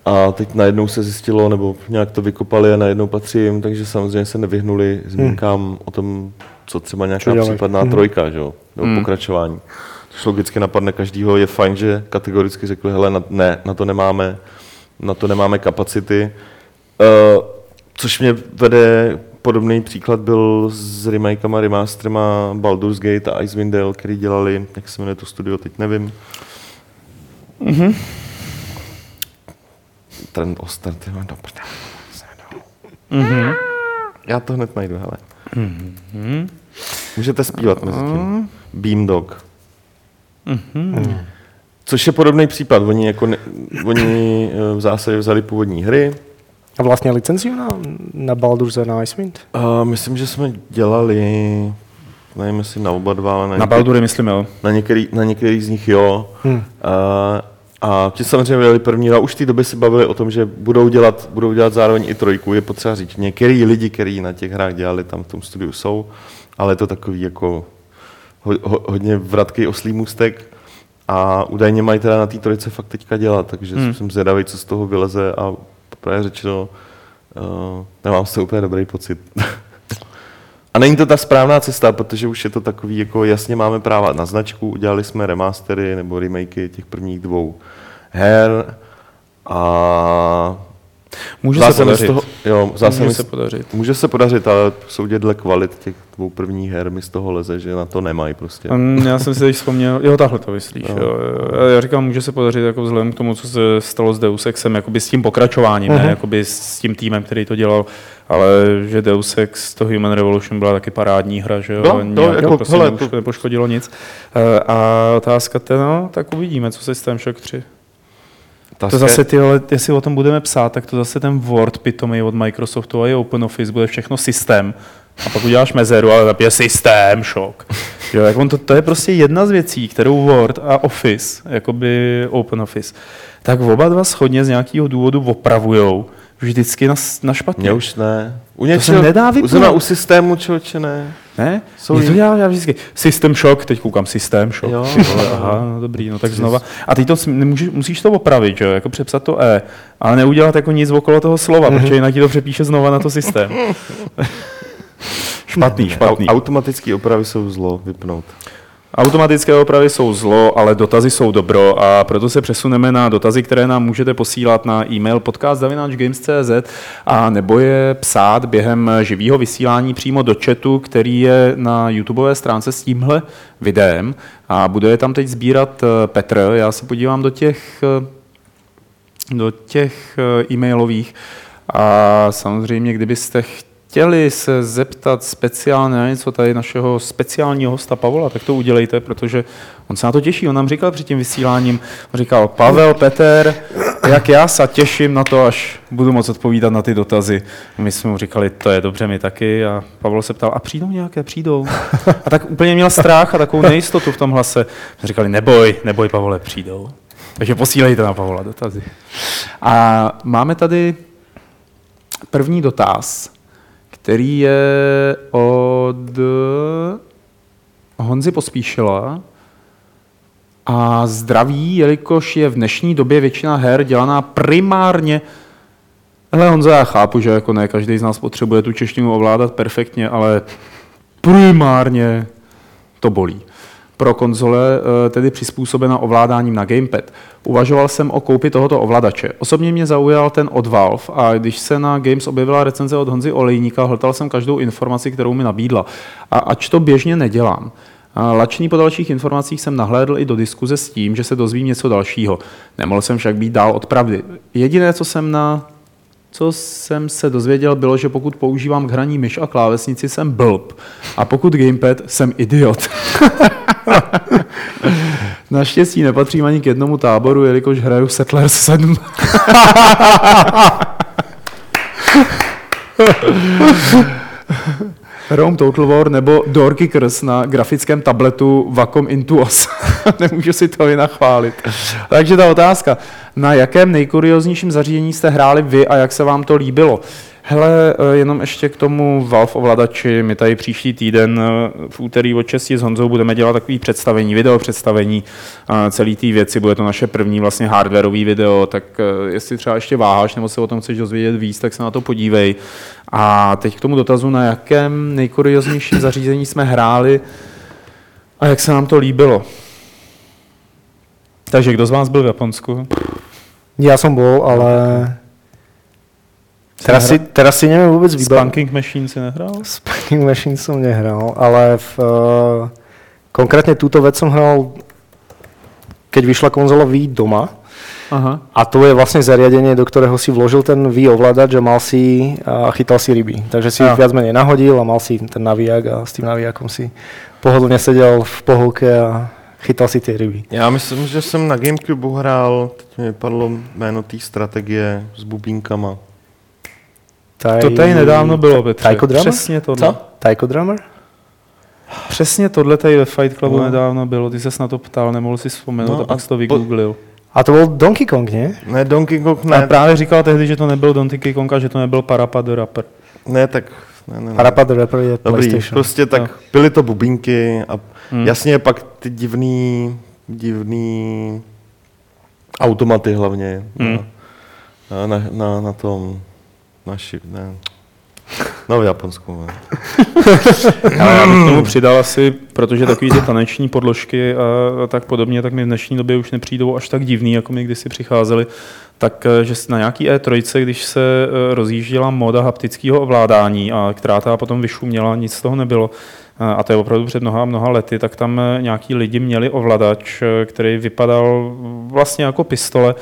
a teď najednou se zjistilo, nebo nějak to vykopali a najednou patří jim, takže samozřejmě se nevyhnuli zmínkám o tom, co třeba nějaká dělají. případná Hmm. trojka, že jo, nebo Hmm. pokračování. Což logicky napadne každýho, je fajn, že kategoricky řekli, hele, na, ne, na to nemáme, na to nemáme kapacity. Uh, což mě vede, podobný příklad byl s remakama, remasterama Baldur's Gate a Icewind Dale, který dělali, jak se jmenuje to studio, teď nevím. Trend Oster, ty mám do. Mhm. Já to hned najdu, hele. Můžete zpívat mezi tím. Beamdog. Což je podobný případ. Oni, jako ne, oni eh, v zásadě vzali původní hry. a vlastne licenciu na, na Baldur's a na Icewind? A myslím, že jsme dělali, nevím jestli na oba dva, ale na, Na některý- Baldury myslím, jo. na, některý, na některý z nich jo. Hm. A, a ti samozřejmě dělali první, a už v té době se bavili o tom, že budou dělat, budou dělat zároveň i trojku. Je potřeba říct, některý lidi, kteří na těch hrách dělali, tam v tom studiu jsou, ale je to takový jako ho, ho, hodně vratký oslý můstek. A údajně mají teda na té trojice fakt teďka dělat, takže hmm. jsem zvědavý, co z toho vyleze a právě řečeno, uh, nemám z toho úplně dobrý pocit. [LAUGHS] A není to ta správná cesta, protože už je to takový, jako jasně máme práva na značku, udělali jsme remastery nebo remakey těch prvních dvou her a Může se podařit. toho, jo, zase Může mi se podařit. může se podařit, ale soudě dle kvalit těch dvou prvních her mi z toho leze, že na to nemají prostě. Um, já jsem si teď vzpomněl, jo, takhle to myslíš. No. Jo. Já říkám, může se podařit jako vzhledem k tomu, co se stalo s Deus Exem, jakoby s tím pokračováním, Mhm. ne jakoby s tím týmem, který to dělal, ale že Deus Ex, to Human Revolution byla taky parádní hra, že jo, Bylo, Nějak to jako, prostě hele, neuš- to- nepoškodilo nic. Eh, A otázka teda, no, tak uvidíme, co se s System Shock 3. Ta To zase ty, ale jestli o tom budeme psát, tak to zase ten Word pitomý od Microsoftu a i OpenOffice bude všechno systém. A pak uděláš mezeru, ale napije systém, šok. [LAUGHS] Jo, jak on to, to je prostě jedna z věcí, kterou Word a Office, jakoby OpenOffice, tak oba dva schodně z nějakého důvodu opravujou vždycky na, na špatně. Mě už ne. U se něčeho, nedá u, vypnout. zrovna u systému, člověče, ne. Ne? Jsou Mě to dělá já vždycky. System shock, teď koukám systém shock. Jo. Vole, aha, no dobrý, no tak znova. A teď to nemůžeš, musíš to opravit, že jo, jako přepsat to E, ale neudělat jako nic okolo toho slova, Mhm. protože jinak ti to přepíše znova na to systém. špatný, [LAUGHS] špatný. Au- automatický opravy jsou zlo, vypnout. Automatické opravy jsou zlo, ale dotazy jsou dobro a proto se přesuneme na dotazy, které nám můžete posílat na e-mail podcast.games.cz a nebo je psát během živého vysílání přímo do chatu, který je na YouTubeové stránce s tímhle videem a bude je tam teď sbírat eh, Petr. Já se podívám do těch, eh, do těch eh, e-mailových a samozřejmě, kdybyste chtěli se zeptat speciálně na něco tady našeho speciálního hosta Pavola, tak to udělejte, protože on se na to těší. On nám říkal před tím vysíláním, on říkal, Pavel, Peter, jak já se těším na to, až budu moct odpovídat na ty dotazy. My jsme mu říkali, to je dobře, my taky. A Pavel se ptal, a přijdou nějaké, přijdou. A tak úplně měl strach a takovou nejistotu v tom hlase. My říkali, neboj, neboj, Pavole, přijdou. Takže posílejte na Pavola dotazy. A máme tady první dotaz který je od Honzy Pospíšila a zdraví, jelikož je v dnešní době většina her dělaná primárně Hele Honzo, já chápu, že jako ne každý z nás potřebuje tu češtinu ovládat perfektně, ale primárně to bolí pro konzole, eh, tedy přizpůsobena ovládáním na gamepad. Uvažoval jsem o koupi tohoto ovladače. Osobně mě zaujal ten od Valve a když se na Games objevila recenze od Honzy Olejníka, hltal jsem každou informaci, kterou mi nabídla. A ač to běžně nedělám, Lačný po dalších informacích jsem nahlédl i do diskuze s tím, že se dozvím něco dalšího. Nemohl jsem však být dál od pravdy. Jediné, co jsem na co jsem se dozvěděl, bylo, že pokud používám k hraní myš a klávesnici, jsem blb. A pokud gamepad, jsem idiot. [LAUGHS] Naštěstí nepatřím ani k jednomu táboru, jelikož hraju Settlers 7. [LAUGHS] Rome Total War nebo Doorkickers na grafickém tabletu Wacom Intuos. [LAUGHS] Nemůžu si to vynachválit. Takže ta otázka, na jakém nejkurioznějším zařízení jste hráli vy a jak se vám to líbilo? Hele, eh, jenom ještě k tomu Valve ovladači. My tady příští týden eh, v úterý od 6 s Honzou budeme dělat takový představení, video představení eh, celé té věci. Bude to naše první vlastně hardwareový video, tak jestli třeba ještě váháš nebo se o tom chceš dozvědět víc, tak se na to podívej. A teď k tomu dotazu, na jakém nejkurioznějším zařízení jsme hráli a jak se nám to líbilo. Takže kdo z vás byl v Japonsku? Já jsem byl, ale Teraz si, teraz si neviem vôbec vybaviť. Spanking Machine si nehral? Spanking Machine som nehral, ale v, uh, konkrétne túto vec som hral, keď vyšla konzola Wii doma. Aha. A to je vlastne zariadenie, do ktorého si vložil ten Wii ovládač a mal si a chytal si ryby. Takže si ich viac menej nahodil a mal si ten navíjak a s tým navíjakom si pohodlne sedel v pohovke a chytal si ty ryby. Já myslím, že jsem na Gamecube hrál, teď mi padlo jméno té strategie s bubínkama. Taj... To tady nedávno bylo, Petře. Taiko Drummer? Přesně tohle. Co? Taiko Drummer? Přesně tohle tady ve Fight Clubu no. nedávno bylo. Ty ses na to ptal, nemohl si vzpomenout no, a pak jsi to vygooglil. A to byl Donkey Kong, ne? Ne, Donkey Kong ne. A právě říkal tehdy, že to nebyl Donkey Kong a že to nebyl Parappa the Rapper. Ne, tak... Ne, ne, ne. Parappa the Rapper je Dobrý, PlayStation. prostě tak no. byly to bubínky a hmm. jasně pak ty divný, divný automaty hlavně hmm. na, na, na, na tom Naši, ne. No v Japonsku. Ne. [LAUGHS] Ale já bych tomu přidal asi, protože takový ty taneční podložky a, tak podobně, tak mi v dnešní době už nepřijdou až tak divný, jako mi kdysi přicházeli. Tak, že na nějaký E3, když se e, rozjížděla moda haptického ovládání, a která ta potom vyšuměla, nic z toho nebylo, a to je opravdu před mnoha mnoha lety, tak tam nějaký lidi měli ovladač, který vypadal vlastně jako pistole.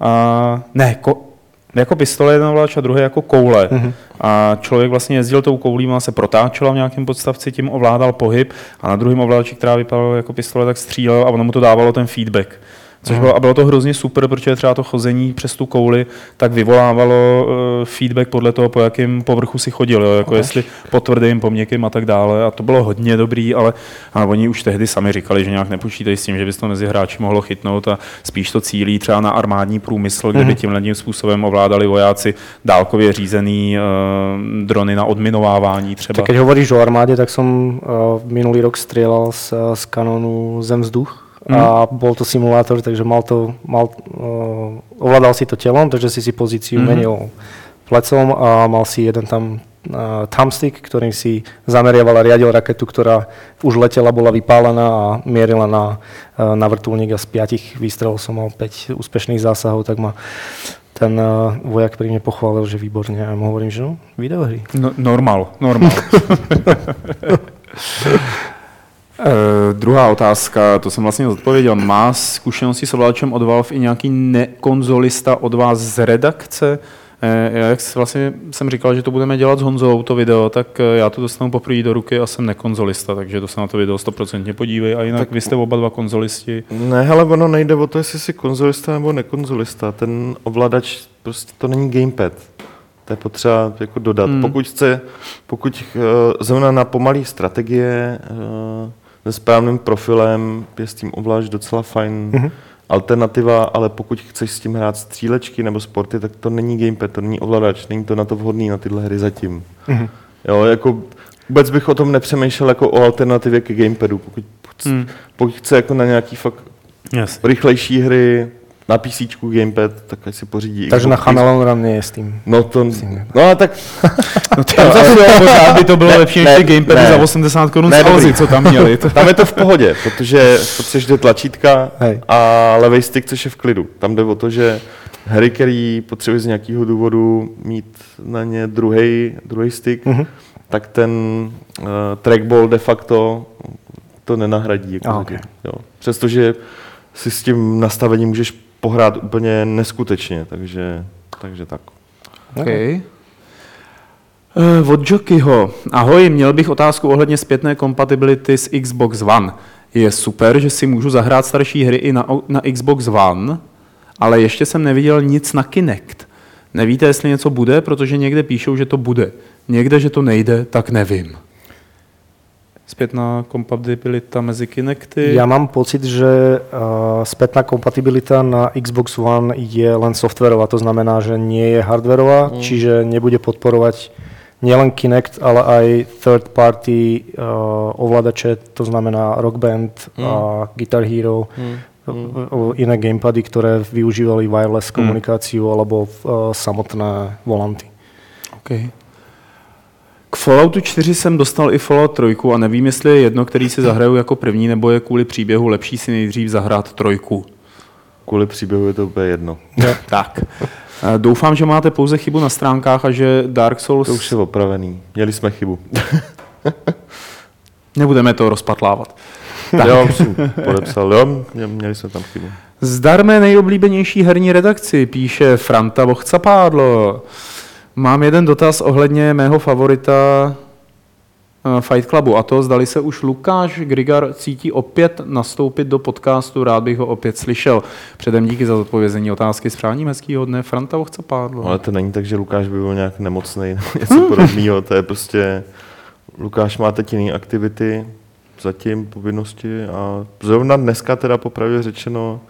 A ne, ko, jako pistole jeden ovladač a druhý jako koule. Mm-hmm. A člověk vlastně jezdil tou koulí, má se protáčela v nějakém podstavci, tím ovládal pohyb a na druhém ovladači, která vypadala jako pistole, tak střílel a ono mu to dávalo ten feedback. Což bylo, a bylo to hrozně super, protože třeba to chození přes tu kouli tak vyvolávalo uh, feedback podle toho, po jakém povrchu si chodil, jo? jako okay. jestli po tvrdým, po měkkým a tak dále. A to bylo hodně dobrý, ale a oni už tehdy sami říkali, že nějak nepočítají s tím, že by to mezi hráči mohlo chytnout a spíš to cílí třeba na armádní průmysl, kde by mhm. tímhle tím způsobem ovládali vojáci dálkově řízený uh, drony na odminovávání třeba. Tak když hovoríš o armádě, tak jsem uh, minulý rok střílel z, z kanonu Zemzduch mm. a bol to simulátor, takže mal to, mal, uh, ovládal si to telom, takže si si pozíciu mm. menil plecom a mal si jeden tam uh, thumbstick, ktorým si zameriaval a riadil raketu, ktorá už letela, bola vypálená a mierila na, uh, na vrtulník a z piatich výstrelov som mal 5 úspešných zásahov, tak ma ten uh, vojak pri mne pochválil, že výborne. A ja mu hovorím, že no, videohry. No, normal, normal. [LAUGHS] Uh, druhá otázka, to jsem vlastně odpověděl. Má zkušenosti s ovladačem od Valve i nějaký nekonzolista od vás z redakce? Uh, jak vlastně jsem říkal, že to budeme dělat s Honzou, to video, tak uh, já to dostanu poprvé do ruky a jsem nekonzolista, takže to se na to video stoprocentně podívej. A jinak tak, vy jste oba dva konzolisti. Ne, ale ono nejde o to, jestli jsi konzolista nebo nekonzolista. Ten ovladač, prostě to není gamepad. To je potřeba jako dodat. Hmm. Pokud chce, pokud uh, zrovna na pomalý strategie uh, se správným profilem je s tím ovlášť docela fajn mm-hmm. alternativa, ale pokud chceš s tím hrát střílečky nebo sporty, tak to není gamepad, to není ovladač, není to na to vhodný na tyhle hry zatím. Mm-hmm. Jo, jako vůbec bych o tom nepřemýšlel jako o alternativě ke gamepadu, pokud, mm. pokud chce jako na nějaký fakt yes. rychlejší hry, na PC gamepad, tak ať si pořídí. Takže na Chameleon Run je s tím. No to, no a tak... [LAUGHS] no to zase možná by to bylo ne, lepší než ty gamepady ne, za 80 korun z Alzy, co tam měli. [LAUGHS] tam je to v pohodě, protože potřebuješ jde tlačítka Hej. a levý stick, což je v klidu. Tam jde o to, že hry, který potřebuje z nějakého důvodu mít na ně druhý stick, uh-huh. tak ten uh, trackball de facto to nenahradí. Jako ah, okay. jo. Přestože si s tím nastavením můžeš pohrát úplně neskutečně, takže, takže tak. Okay. Uh, od Jokyho. Ahoj, měl bych otázku ohledně zpětné kompatibility s Xbox One. Je super, že si můžu zahrát starší hry i na, na Xbox One, ale ještě jsem neviděl nic na Kinect. Nevíte, jestli něco bude, protože někde píšou, že to bude. Někde, že to nejde, tak nevím zpětná kompatibilita mezi Kinecty? Já mám pocit, že uh, zpětná kompatibilita na Xbox One je len softwarová, to znamená, že nie je hardwarová, mm. čiže nebude podporovat nielen Kinect, ale aj third party uh, ovladače, to znamená Rock Band mm. a Guitar Hero, mm. Mm. iné gamepady, které využívali wireless mm. komunikáciu alebo uh, samotné volanty. Okay. K Falloutu 4 jsem dostal i Fallout 3 a nevím, jestli je jedno, který si zahraju jako první, nebo je kvůli příběhu lepší si nejdřív zahrát trojku. Kvůli příběhu je to úplně jedno. tak. Doufám, že máte pouze chybu na stránkách a že Dark Souls... To už je opravený. Měli jsme chybu. [LAUGHS] Nebudeme to rozpatlávat. Tak. Jo, jsem podepsal, jo, měli jsme tam chybu. Zdarme nejoblíbenější herní redakci, píše Franta Vochcapádlo. Mám jeden dotaz ohledně mého favorita eh, Fight Clubu a to zdali se už Lukáš Grigar cítí opět nastoupit do podcastu, rád bych ho opět slyšel. Předem díky za zodpovězení otázky s přáním hezkýho dne. Franta chce pádlo. Ale to není tak, že Lukáš by byl nějak nemocný nebo [LAUGHS] něco podobného. To je prostě, Lukáš má teď jiné aktivity, zatím povinnosti a zrovna dneska teda popravě řečeno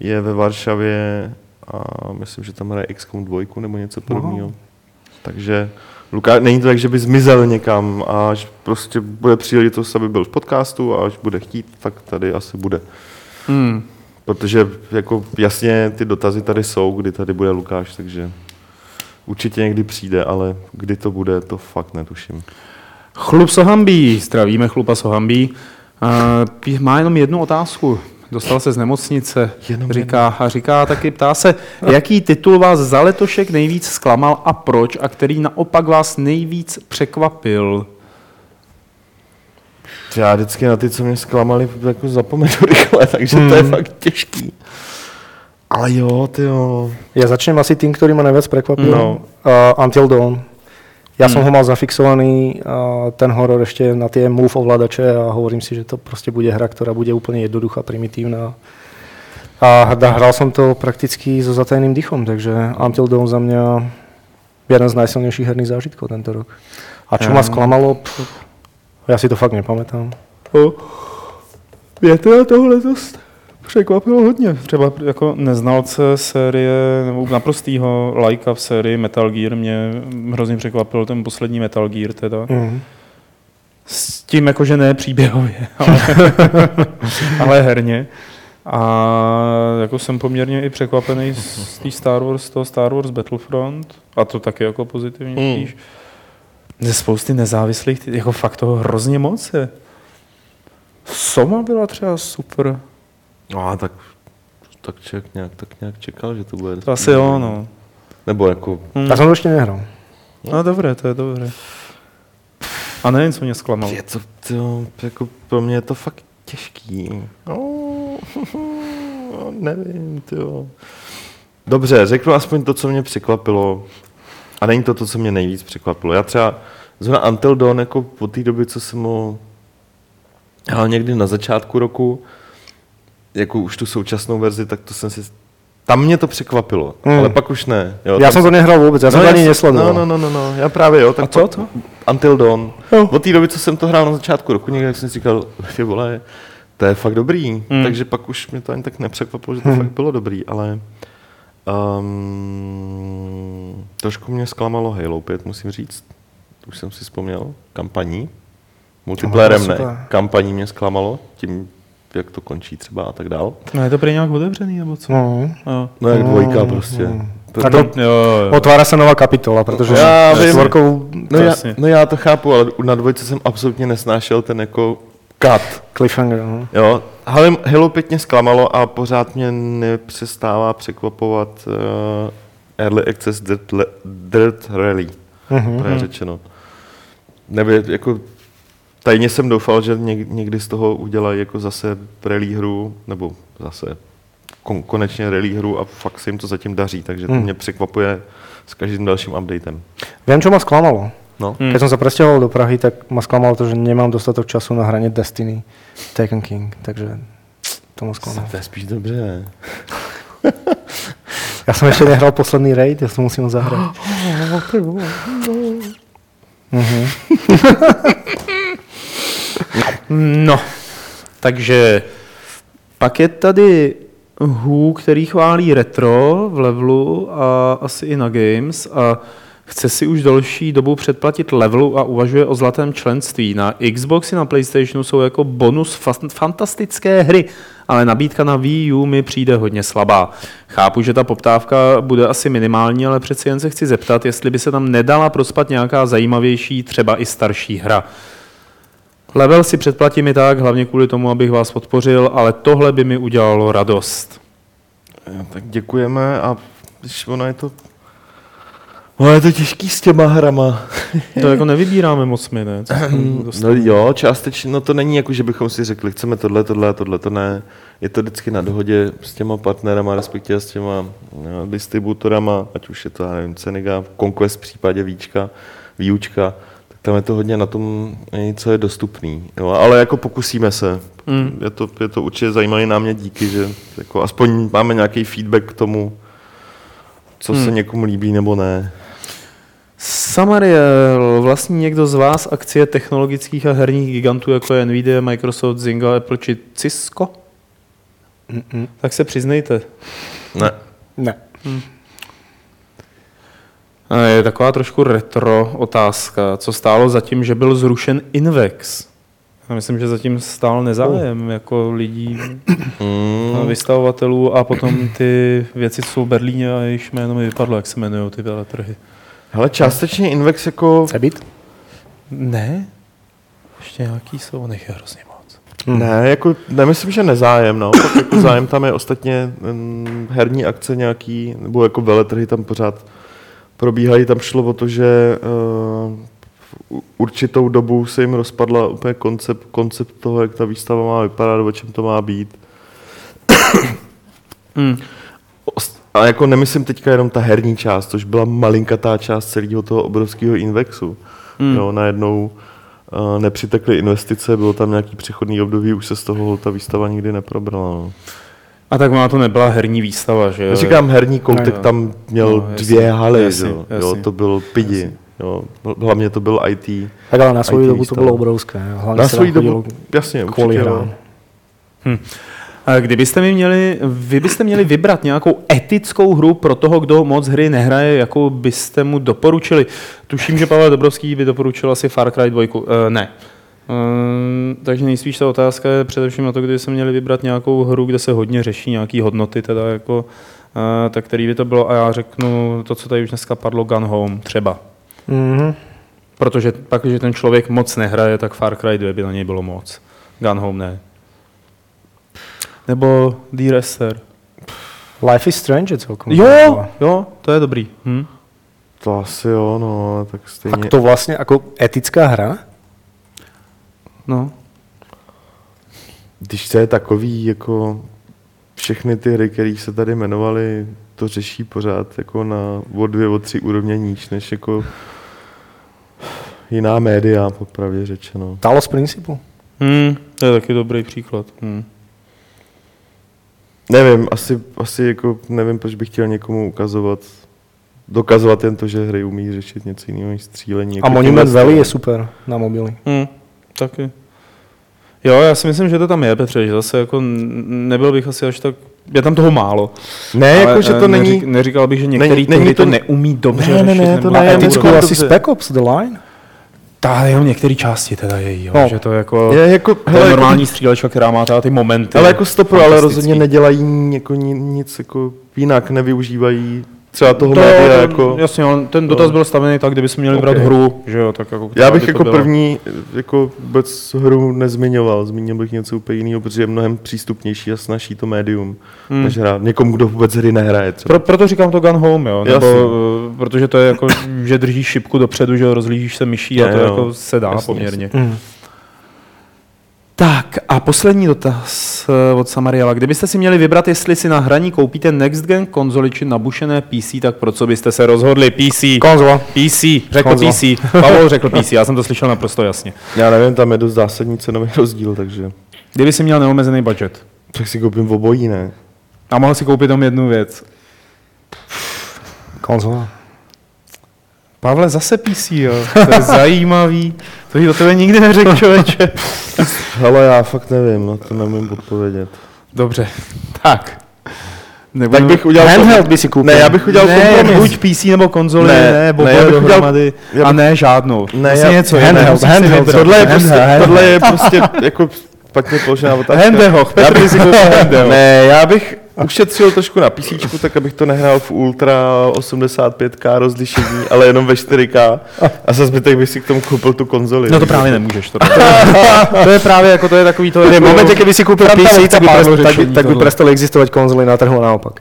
je ve Varšavě a myslím, že tam hraje XCOM 2 nebo něco podobného. Takže Luka, není to tak, že by zmizel někam a až prostě bude příležitost, aby byl v podcastu a až bude chtít, tak tady asi bude. Hmm. Protože jako jasně ty dotazy tady jsou, kdy tady bude Lukáš, takže určitě někdy přijde, ale kdy to bude, to fakt netuším. Chlup Sohambí, zdravíme Chlupa Sohambí. Uh, má jenom jednu otázku. Dostal se z nemocnice, Jenom říká, a říká taky, ptá se, jaký titul vás za letošek nejvíc zklamal a proč, a který naopak vás nejvíc překvapil? Já vždycky na ty, co mě zklamali, jako zapomenu rychle, [LAUGHS] takže hmm. to je hmm. fakt těžký. Ale jo, ty jo. Já začnem asi tím, který mě nejvíc překvapil. No. Uh, Until Dawn. Já hmm. jsem ho mal zafixovaný, a ten horor ještě na ty move ovladače a hovorím si, že to prostě bude hra, která bude úplně jednoduchá, primitivná. A hrál jsem to prakticky so zatajným dýchom, takže Until Dawn za mě jeden z najsilnějších herných zážitků tento rok. A čo ma zklamalo, pff, já si to fakt nepamätám. Je to tohle dost překvapilo hodně. Třeba jako neznalce série, nebo naprostýho lajka v sérii Metal Gear mě hrozně překvapil ten poslední Metal Gear teda. Mm. S tím jakože ne příběhově, [LAUGHS] ale, ale herně. A jako jsem poměrně i překvapený z té Star Wars, toho Star Wars Battlefront, a to taky jako pozitivně mm. spíš. ze spousty nezávislých, jako fakt toho hrozně moc je. Soma byla třeba super. No a tak, tak, ček, nějak, tak nějak čekal, že to bude. To asi jo, no. Nebo jako, Hm. Já jsem to ještě nehrál. No dobré, to je dobré. A nevím, co mě zklamalo. je to, to, jako pro mě je to fakt těžký. No, [LAUGHS] nevím, jo. Dobře, řeknu aspoň to, co mě překvapilo. A není to to, co mě nejvíc překvapilo. Já třeba zrovna Until Dawn, jako po té době, co jsem ho hrál někdy na začátku roku, jako už tu současnou verzi, tak to jsem si... Tam mě to překvapilo, Hmm. mm. ale pak už ne. Jo, Já tam jsem to nehrál vůbec, já jsem to ani nesledoval. No, no, no, no, no, já právě jo. Tak A co to? Until Dawn. Jo. Od té doby, co jsem to hrál na začátku roku, někde jsem si říkal, ty vole, to je fakt dobrý. Hmm. Mm. Takže pak už mě to ani tak nepřekvapilo, že to Hmm. fakt bylo dobrý, ale um, trošku mě zklamalo Halo 5, musím říct. Už jsem si vzpomněl. Kampaní. Multiplayerem No, ne. Kampaní mě zklamalo, tím, jak to končí třeba a tak dál. No je to prý nějak otevřený, nebo co? No. No jak No, dvojka no. prostě. To- A to- to Jo, jo. otvára se nová kapitola, protože Já s vím. čtvorkou No já, no já to chápu, ale na dvojce jsem absolutně nesnášel ten jako cut. cliffhanger. No. Jo, Halo, Halo 5 mě zklamalo a pořád mě nepřestává překvapovat uh, Early Access Dirt, Le- Dirt Rally, Mhm. mm-hmm. řečeno. Nevím, jako tajně jsem doufal, že něk, někdy z toho udělají jako zase rally hru, nebo zase kon, konečně rally hru a fakt se jim to zatím daří, takže to Hmm. mě překvapuje s každým dalším updatem. Viem, čo ma sklamalo. No. Hmm. Keď som sa presťahoval do Prahy, tak ma sklamalo to, že nemám dostatok času na hranie Destiny Taken King, takže to ma sklamalo. To je spíš dobře, ne? [LAUGHS] Ja som ešte nehral posledný raid, ja som musím ho zahrať. [GASPS] Mhm. [LAUGHS] No, takže pak je tady Hu, který chválí retro v levelu a asi i na games a chce si už další dobu předplatit levelu a uvažuje o zlatém členství. Na Xbox i na PlayStationu jsou jako bonus fa- fantastické hry, ale nabídka na Wii U mi přijde hodně slabá. Chápu, že ta poptávka bude asi minimální, ale přeci jen se chci zeptat, jestli by se tam nedala prospat nějaká zajímavější, třeba i starší hra. Level si předplatím i tak, hlavně kvůli tomu, abych vás podpořil, ale tohle by mi udělalo radost. Tak děkujeme a když ono je to... No je to těžký s těma hrama. [LAUGHS] To jako nevybíráme moc my, ne? Jsme No jo, částečně, no to není jako, že bychom si řekli, chceme tohle, tohle, tohle, to ne. Je to vždycky na dohodě s těma partnerama, respektive s těma no, distributorama, ať už je to, já nevím, Ceniga, Conquest v případě Víčka, Výučka, tam je to hodně na tom, co je dostupný. Jo, ale jako pokusíme se. Mm. Je, to, je to určitě zajímavý námět díky, že jako aspoň máme nějaký feedback k tomu, co se Hmm. někomu líbí nebo ne. Samariel, vlastní někdo z vás akcie technologických a herních gigantů, jako je Nvidia, Microsoft, Zynga, Apple či Cisco? Mm-mm. Tak se přiznejte. Ne. Ne. A Je taková trošku retro otázka. Co stálo za tím, že byl zrušen Invex? Já myslím, že zatím stál nezájem jako lidí, [CLEARS THROAT] Mm. vystavovatelů a potom ty věci, co jsou v Berlíně a jejich jméno mi vypadlo, jak se jmenují ty veletrhy. Hele, částečně Invex jako Cebit? Ne? Ještě nějaký jsou, nech je hrozně moc. Hmm. Ne, jako nemyslím, že nezájem, no. Pak jako zájem tam je ostatně mm, herní akce nějaký, nebo jako veletrhy tam pořád probíhají. Tam šlo o to, že uh, určitou dobu se jim rozpadla úplně koncept, koncept toho, jak ta výstava má vypadat, o čem to má být. [COUGHS] Hmm. A jako nemyslím teďka jenom ta herní část, což byla malinkatá část celého toho obrovského Invexu. Hmm. Mm. Jo, najednou uh, nepřitekly investice, bylo tam nějaký přechodný období, už se z toho ta výstava nikdy neprobrala. No. A tak má to nebyla herní výstava, že jo? Já říkám, herní koutek No tam měl No, no, jasně, dvě haly, jasně, jo. jasně. jo, to byl pidi. Jo. Hlavně to byl IT. Tak ale na svoju IT dobu to výstava. bylo obrovské. Hlavně Na se svoji dobu, jasně, kvůli určitě. hrám. jo. A Kdybyste mi měli, vy byste měli vybrat nějakou etickou hru pro toho, kdo moc hry nehraje, jakou byste mu doporučili. Tuším, že Pavel Dobrovský by doporučil asi Far Cry 2. Uh, ne. Uh, takže nejspíš ta otázka je především na to, kdyby se měli vybrat nějakou hru, kde se hodně řeší nějaký hodnoty, teda jako, uh, tak který by to bylo. A já řeknu to, co tady už dneska padlo, Gun Home třeba. Mhm. Protože pak, když ten člověk moc nehraje, tak Far Cry 2 by na něj bylo moc. Gun Home ne. Nebo Dear Esther. Life is Strange je celkom Jo, jo, to je dobrý. Hm? To asi jo, no, tak stejně. Tak to vlastně jako etická hra? No. Když to je takový, jako všechny ty hry, které se tady jmenovaly, to řeší pořád jako na o dvě, o tři úrovně níž, než jako jiná média, popravdě řečeno. Talos Principle. Hm, to je taky dobrý příklad. Hm. Nevím, asi, asi jako nevím, proč bych chtěl někomu ukazovat, dokazovat jen to, že hry umí řešit něco jiného než střílení. A Jako Monument tímhle Valley je super na mobily. Hm, taky. Jo, já si myslím, že to tam je, Petře, že zase jako nebyl bych asi až tak... Je tam toho málo. Ne, Ale, jako, že eh, to není... neřík, neříkal bych, že některý není- není, to, to- neumí dobře Ne, ne, řešit, ne, nebo to ne, etickou asi. Spec Ops The Line? Ta jenom některé části teda její, jo, No. že to jako... Je jako, to je hele, normální jako, střílečka, která má teda ty momenty. ale jako stopro, ale rozhodně nedělají jako ni- nic jako jinak, nevyužívají třeba toho To, média to, jako... Jasně, on, ten dotaz byl stavený tak, kdybychom měli brát Ok. hru, že jo, tak jako... Já bych jako byla. první jako vůbec hru nezmiňoval, zmínil bych něco úplně jiného, protože je mnohem přístupnější a snaží to médium, Hmm. než hrát někomu, kdo vůbec hry nehraje třeba. Pro, proto říkám to Gun Home, jo, nebo, Jasně. protože to je jako, že držíš šipku dopředu, že jo, rozlížíš se myší a to jo. jako se dá Jasně, poměrně. Mm. Tak a poslední dotaz eh, od Samariela. Kdybyste si měli vybrat, jestli si na hraní koupíte Next Gen konzoli či nabušené PC, tak pro co byste se rozhodli? PC. Konzola. PC, řekl Konzola. PC. [LAUGHS] Pavel řekl PC, já jsem to slyšel naprosto jasně. Já nevím, tam je dost zásadní cenový rozdíl, takže Kdyby si měl neomezený budget tak si koupím obojí, ne? a mohl si koupit jenom jednu věc. Konzola. Pavle, zase PC, jo. To je zajímavý. To jsi do tebe nikdy neřekl, člověče. Hele, já fakt nevím, na to nemůžu odpovědět. Dobře, tak. Nebo Tak bych udělal... Handheld by si koupil. Ne, já bych udělal ne, kompromis. buď PC nebo konzoli, Ne, ne, ne, nebo já ne, bych udělal- dohromady, já a bych- ne žádnou. Ne, Prostě já- něco handheld, jiného, musíš si handheld, vybrat. Tohle je, prostě, Handheld. tohle je [LAUGHS] prostě jako špatně položená otázka. Handehoch, Já Petr by si koupil. Ne, já bych ušetřil trošku na PC, tak abych to nehrál v Ultra 85K rozlišení, ale jenom ve 4K. A za zbytek bych si k tomu koupil tu konzoli. No to právě nemůžeš. To, [LAUGHS] to je právě jako, to je takový to... V Jako, momentě, kdyby si koupil PC, tak by, prest, tak, by, tak by tohle. prestaly existovat konzoly na trhu a naopak.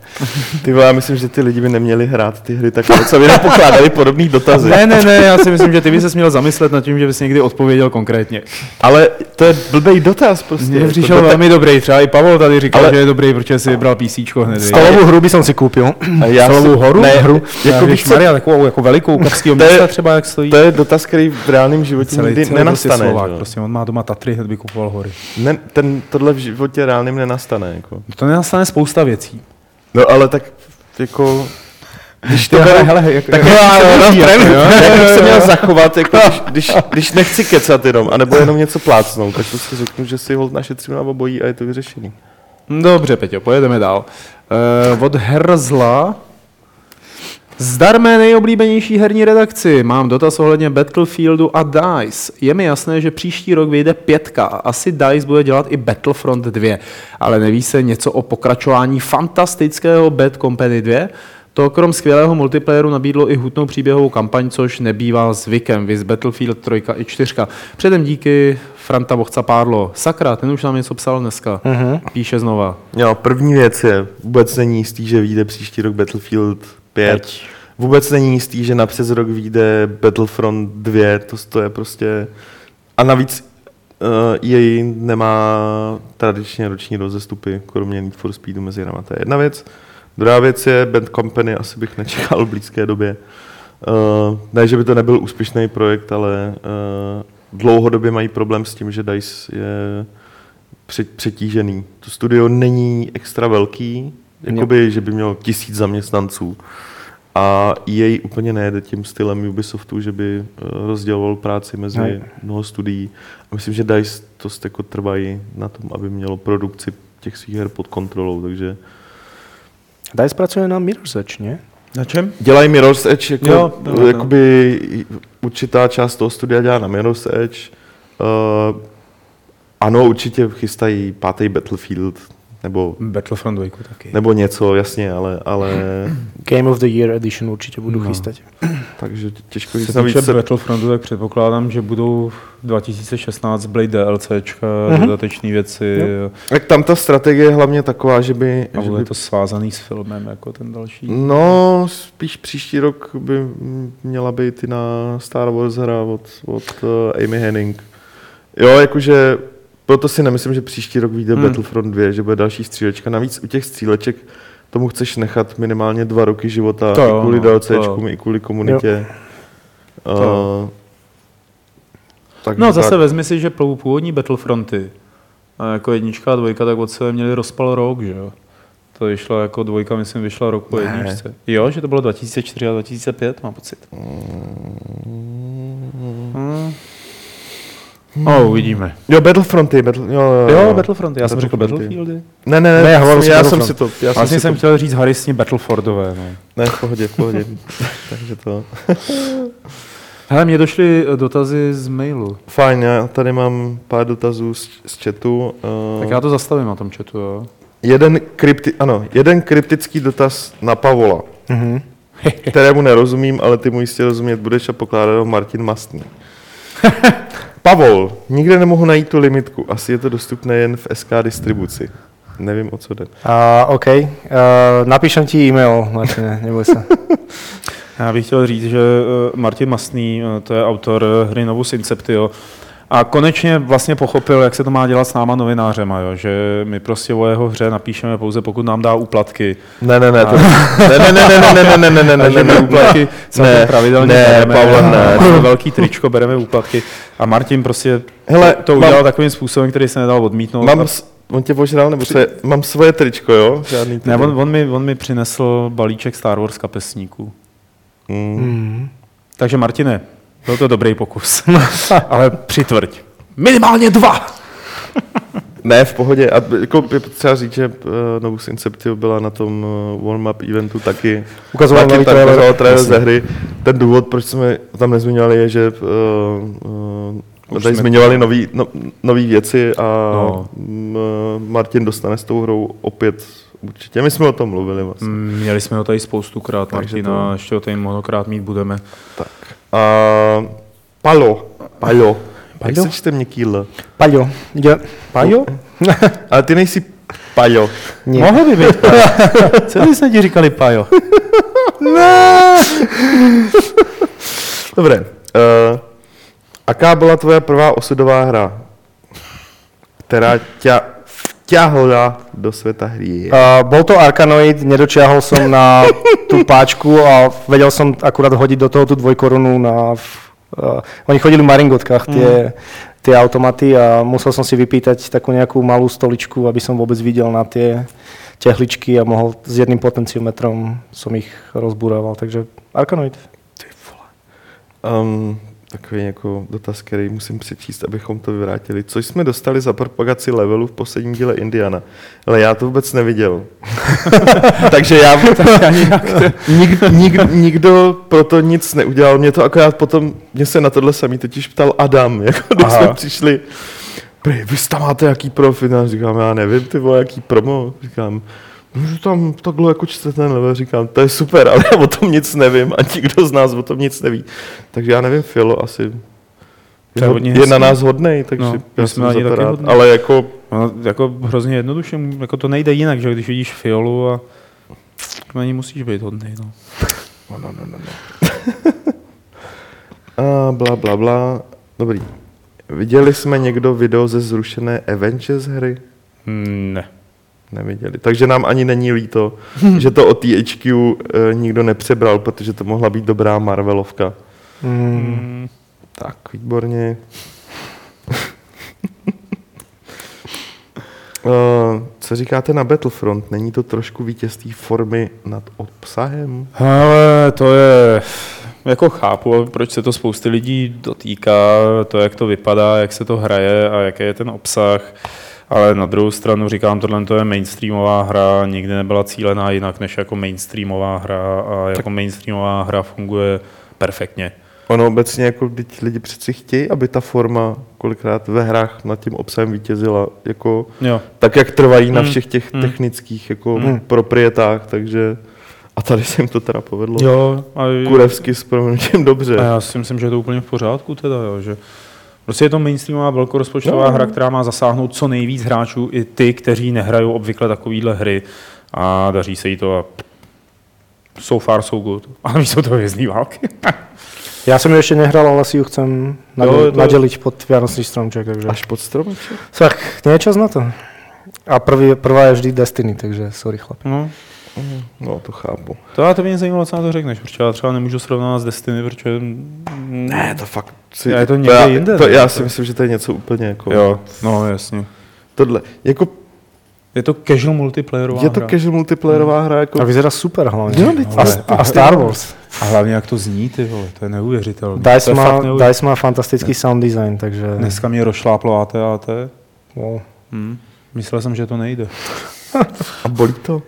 Ty vole, já myslím, že ty lidi by neměli hrát ty hry tak, co by nepokládali podobný dotazy. Ne, ne, ne, já si myslím, že ty bys se měl zamyslet nad tím, že bys někdy odpověděl konkrétně. Ale to je blbý dotaz prostě. Mně přišel to- velmi dobrý, třeba i Pavel tady říkal, Ale- že je dobrý, protože si vybral PC hned. Stolovou hru by som si koupil. Já Celovou si- horu? Ne, hru? jako Jako víš co, Maria, takovou jako velikou je- města třeba, jak stojí. to je dotaz, který v reálném životě nikdy celý prostě nenastane. Slovák, prostě on má doma Tatry, hned by kupoval hory. Ne, ten, tohle v životě reálným nenastane. Jako. To nenastane spousta věcí. No ale tak jako... Když to beru, hele, jak, tak jak, jo? jak bych se měl zachovat, jako když, když, když nechci kecat jenom, anebo jenom něco plácnout, tak prostě řeknu, že si hold našetřím na obojí a je to vyřešený. Dobře, Peťo, pojedeme dál. Uh, od Herzla. Zdar mé nejoblíbenější herní redakci. Mám dotaz ohledně Battlefieldu a DICE. Je mi jasné, že příští rok vyjde pětka asi DICE bude dělat i Battlefront 2, ale neví se něco o pokračování fantastického Bad Company 2? To krom skvělého multiplayeru nabídlo i hutnou příběhovou kampaň, což nebývá zvykem, viz Battlefield 3 i 4. Předem díky Franta Bochca Pádlo. Sakra, ten už nám něco psal dneska. Mhm. Píše znova. Jo, první věc je, vůbec není jistý, že vyjde příští rok Battlefield 5. Vůbec není jistý, že na přes rok vyjde Battlefront 2, to, to je prostě... A navíc uh, EA nemá tradičně roční rozestupy, kromě Need for Speedu mezi hrama. To je jedna věc. Druhá věc je Bad Company, asi bych nečekal v blízké době. Uh, ne, že by to nebyl úspěšný projekt, ale uh, dlouhodobě mají problém s tím, že DICE je pře- přetížený. To studio není extra velký, jakoby, že by mělo tisíc zaměstnanců. A EA úplně nejede tím stylem Ubisoftu, že by eh, rozděloval práci mezi Ne. mnoho studií. A myslím, že DICE to jako trvají na tom, aby mělo produkci těch svých her pod kontrolou, takže DICE pracuje na Mirror's Edge? Na čem? Dělají Mirror's Edge, jako, Jo, jo, jo. jakoby určitá část toho studia dělá na Mirror's Edge. Uh, ano, určitě chystají pátý Battlefield, Nebo, Battlefront 2 taky. nebo něco, jasně, ale, ale [CLEARS THROAT] Game of the Year Edition určitě budu No. chystat. [CLEARS THROAT] takže těžko říct. se Navíc týče se, Battlefrontu, tak předpokládám, že budou 2016 Blade DLCčka, Mhm. dodatečné věci tak tam ta strategie je hlavně taková, že by, a že bude by to svázaný s filmem, jako ten další. No, spíš příští rok by měla být i na Star Wars hra od, od uh, Amy Henning. Jo, jakože proto si nemyslím, že příští rok vyjde Hmm. Battlefront 2, že bude další střílečka. Navíc u těch stříleček tomu chceš nechat minimálně dva roky života, To i jo, kvůli no, to DLCčkům, i kvůli komunitě. Uh, tak, No zase vezmi si, že původní Battlefronty, a jako jednička a dvojka, tak od sebe měli rozpal rok, že jo? To vyšlo jako dvojka, myslím, vyšla rok po Ne. jedničce. Jo, že to bylo 2004 a 2005, mám pocit. Hmm. No, uvidíme. Jo, Battlefronty. Battle, jo, jo, Jo, Battlefront, já jsem řekl Battlefronty. Battlefieldy. Ne, ne, ne, Ne, hovoril já, jsem jsem si to... Já jsem Vlastně si jsem to, chtěl říct harisně Battlefordové. No. Ne, v pohodě, v pohodě. [LAUGHS] Takže to... Hele, mě došly eh, dotazy z mailu. Fajn, já tady mám pár dotazů z, z chatu. Uh, Tak já to zastavím na tom chatu, jo. jeden, krypti, ano, jeden kryptický dotaz na Pavola, Mhm. kterému nerozumím, ale ty mu jistě rozumět budeš a pokládá ho Martin Mastný. [LAUGHS] Pavol, nikde nemohu najít tu limitku. Asi je to dostupné jen v SK distribuci. Nevím, o co jde. Uh, OK, uh, napíšem ti e-mail, Martine, neboj se. [LAUGHS] Já bych chtěl říct, že eh, Martin Masný, eh, to je autor hry Novus Inceptio, a konečně vlastně pochopil, jak se to má dělat s náma novinářema, jo? že my prostě o jeho hře napíšeme pouze, pokud nám dá úplatky. Ne, ne, ne, to, ne, ne, ne, ne, ne, ne, ne, ne, ne, ne, my ne, úplatky ne, pravidelně ne, bereme. Pavle, ne. máme velký tričko, bereme úplatky. A Martin prostě Hele, to mám- udělal takovým způsobem, který se nedal odmítnout. Mám, A- s- on tě požral, nebo je? Mám svoje tričko, jo? Žádný ne, on, on, mi, on mi přinesl balíček Star Wars kapesníků. Mm. Mm. Takže Martine, byl to dobrý pokus, [LAUGHS] ale přitvrď. Minimálně dva! [LAUGHS] Ne, v pohodě. A jako je potřeba říct, že uh, Novus Inceptio byla na tom uh, warm-up eventu taky. Ukazoval taky tak trailer. trailer ze hry. Ten důvod, proč jsme tam nezmiňovali, je, že uh, uh, Už tady jsme- zmiňovali nový, no, nový věci a No. no. Martin dostane s tou hrou opět určitě. My jsme o tom mluvili vlastně. Mm, Měli jsme ho tady spoustukrát, Takže Martina, to- a ještě ho tady mnohokrát mít budeme. Tak. A Palo. Palo. Jak Palo? se čte měkký L? Paľo, ide. Pajo? [LAUGHS] Ale ty nejsi Pajo. Nie. Mohl by být Pajo. [LAUGHS] Co jsme ti říkali Pajo? [LAUGHS] Dobré. Uh, aká byla tvoje prvá osudová hra, která tě vťahla do světa hry? Uh, bol to Arkanoid, nedočiahol som na tú páčku a vedel som akurát hodiť do toho tú dvojkorunu na... Uh, oni chodili v maringotkách tie, tie automaty a musel som si vypýtať takú nejakú malú stoličku, aby som vôbec videl na tie tehličky a mohol s jedným potenciometrom som ich rozbúraval. Takže Arkanoid. Um, takový jako dotaz, který musím přečíst, abychom to vyvrátili. Co jsme dostali za propagaci levelu v posledním díle Indiana? Ale já to vůbec neviděl. [LAUGHS] Takže já... [LAUGHS] nik, nik, nikdo pro to nic neudělal. Mě to akorát potom, mě se na tohle samý totiž ptal Adam, [LAUGHS] jako když Aha. jsme přišli. Prý, vy tam máte jaký profit? A říkám, já nevím, ty vole, jaký promo. Říkám, no, že tam takhle jako čtete ten level, říkám, to je super, ale já [LAUGHS] o tom nic nevím a nikdo z nás o tom nic neví. Takže já nevím, Filo asi je, je je na nás hodnej, takže No, no, já jsme jsem ani taky rád. Ale jako, No, jako hrozně jednoduše, jako to nejde jinak, že když vidíš fiolu a na ní musíš být hodný. [LAUGHS] No. no, no, no, no. [LAUGHS] a bla, bla, bla. Dobrý. Viděli jsme někdo video ze zrušené Avengers hry? Hmm, Ne. Neviděli. Takže nám ani není líto, že to o THQ e, nikdo nepřebral, protože to mohla být dobrá Marvelovka. Mm. Hmm. Tak, výborně. Uh, [LAUGHS] co říkáte na Battlefront? Není to trošku vítězství formy nad obsahem? Ale to je, jako chápu, proč se to spousty lidí dotýká, to, jak to vypadá, jak se to hraje a jaký je ten obsah. Ale na druhou stranu říkám, tohle to je mainstreamová hra, nikdy nebyla cílená jinak než jako mainstreamová hra a jako mainstreamová hra funguje perfektně. Ono obecně, jako teď lidi přeci chtějí, aby ta forma kolikrát ve hrách nad tím obsahem vítězila, jako Jo. tak, jak trvají na Hmm. všech těch Hmm. technických jako Hmm. proprietách, takže a tady se jim to teda povedlo. Jo, a, Kurevsky s proměnutím dobře. a já si myslím, že je to úplně v pořádku teda, jo, že Prostě je to mainstreamová velkorozpočtová No. hra, která má zasáhnout co nejvíc hráčů, i ty, kteří nehrajou obvykle takovýhle hry a daří se jí to a so far so good. [LAUGHS] Ale víš, jsou to hvězdný války. [LAUGHS] Já jsem ještě nehrál, ale si ju chcem je to- nadeliť pod Vianočný stromček, takže... Až pod stromeček? Tak, nie je čas na to. A prvý, prvá je vždy Destiny, takže sorry chlapi. No, No, to chápu. to, já to mě zajímalo, co na to řekneš, protože já třeba nemůžu srovnávat s Destiny, protože... Ne, to fakt... Si, Je to to někde já, jinde, To, ne? já si myslím, že to je něco úplně jako... Jo, no jasně. Tohle. Jako, Je to casual multiplayerová je to hra. casual multiplayerová hra, jako... A vyzerá super hlavně. Jo, teď- a, a Star Wars. A hlavně jak to zní, ty vole, to je neuvěřitelné. DICE to je má, neuvěřitelné. DICE má fantastický sound design, takže... Dneska mě rozšláplo AT&T. No. Hm. Myslel jsem, že to nejde. A bolí to?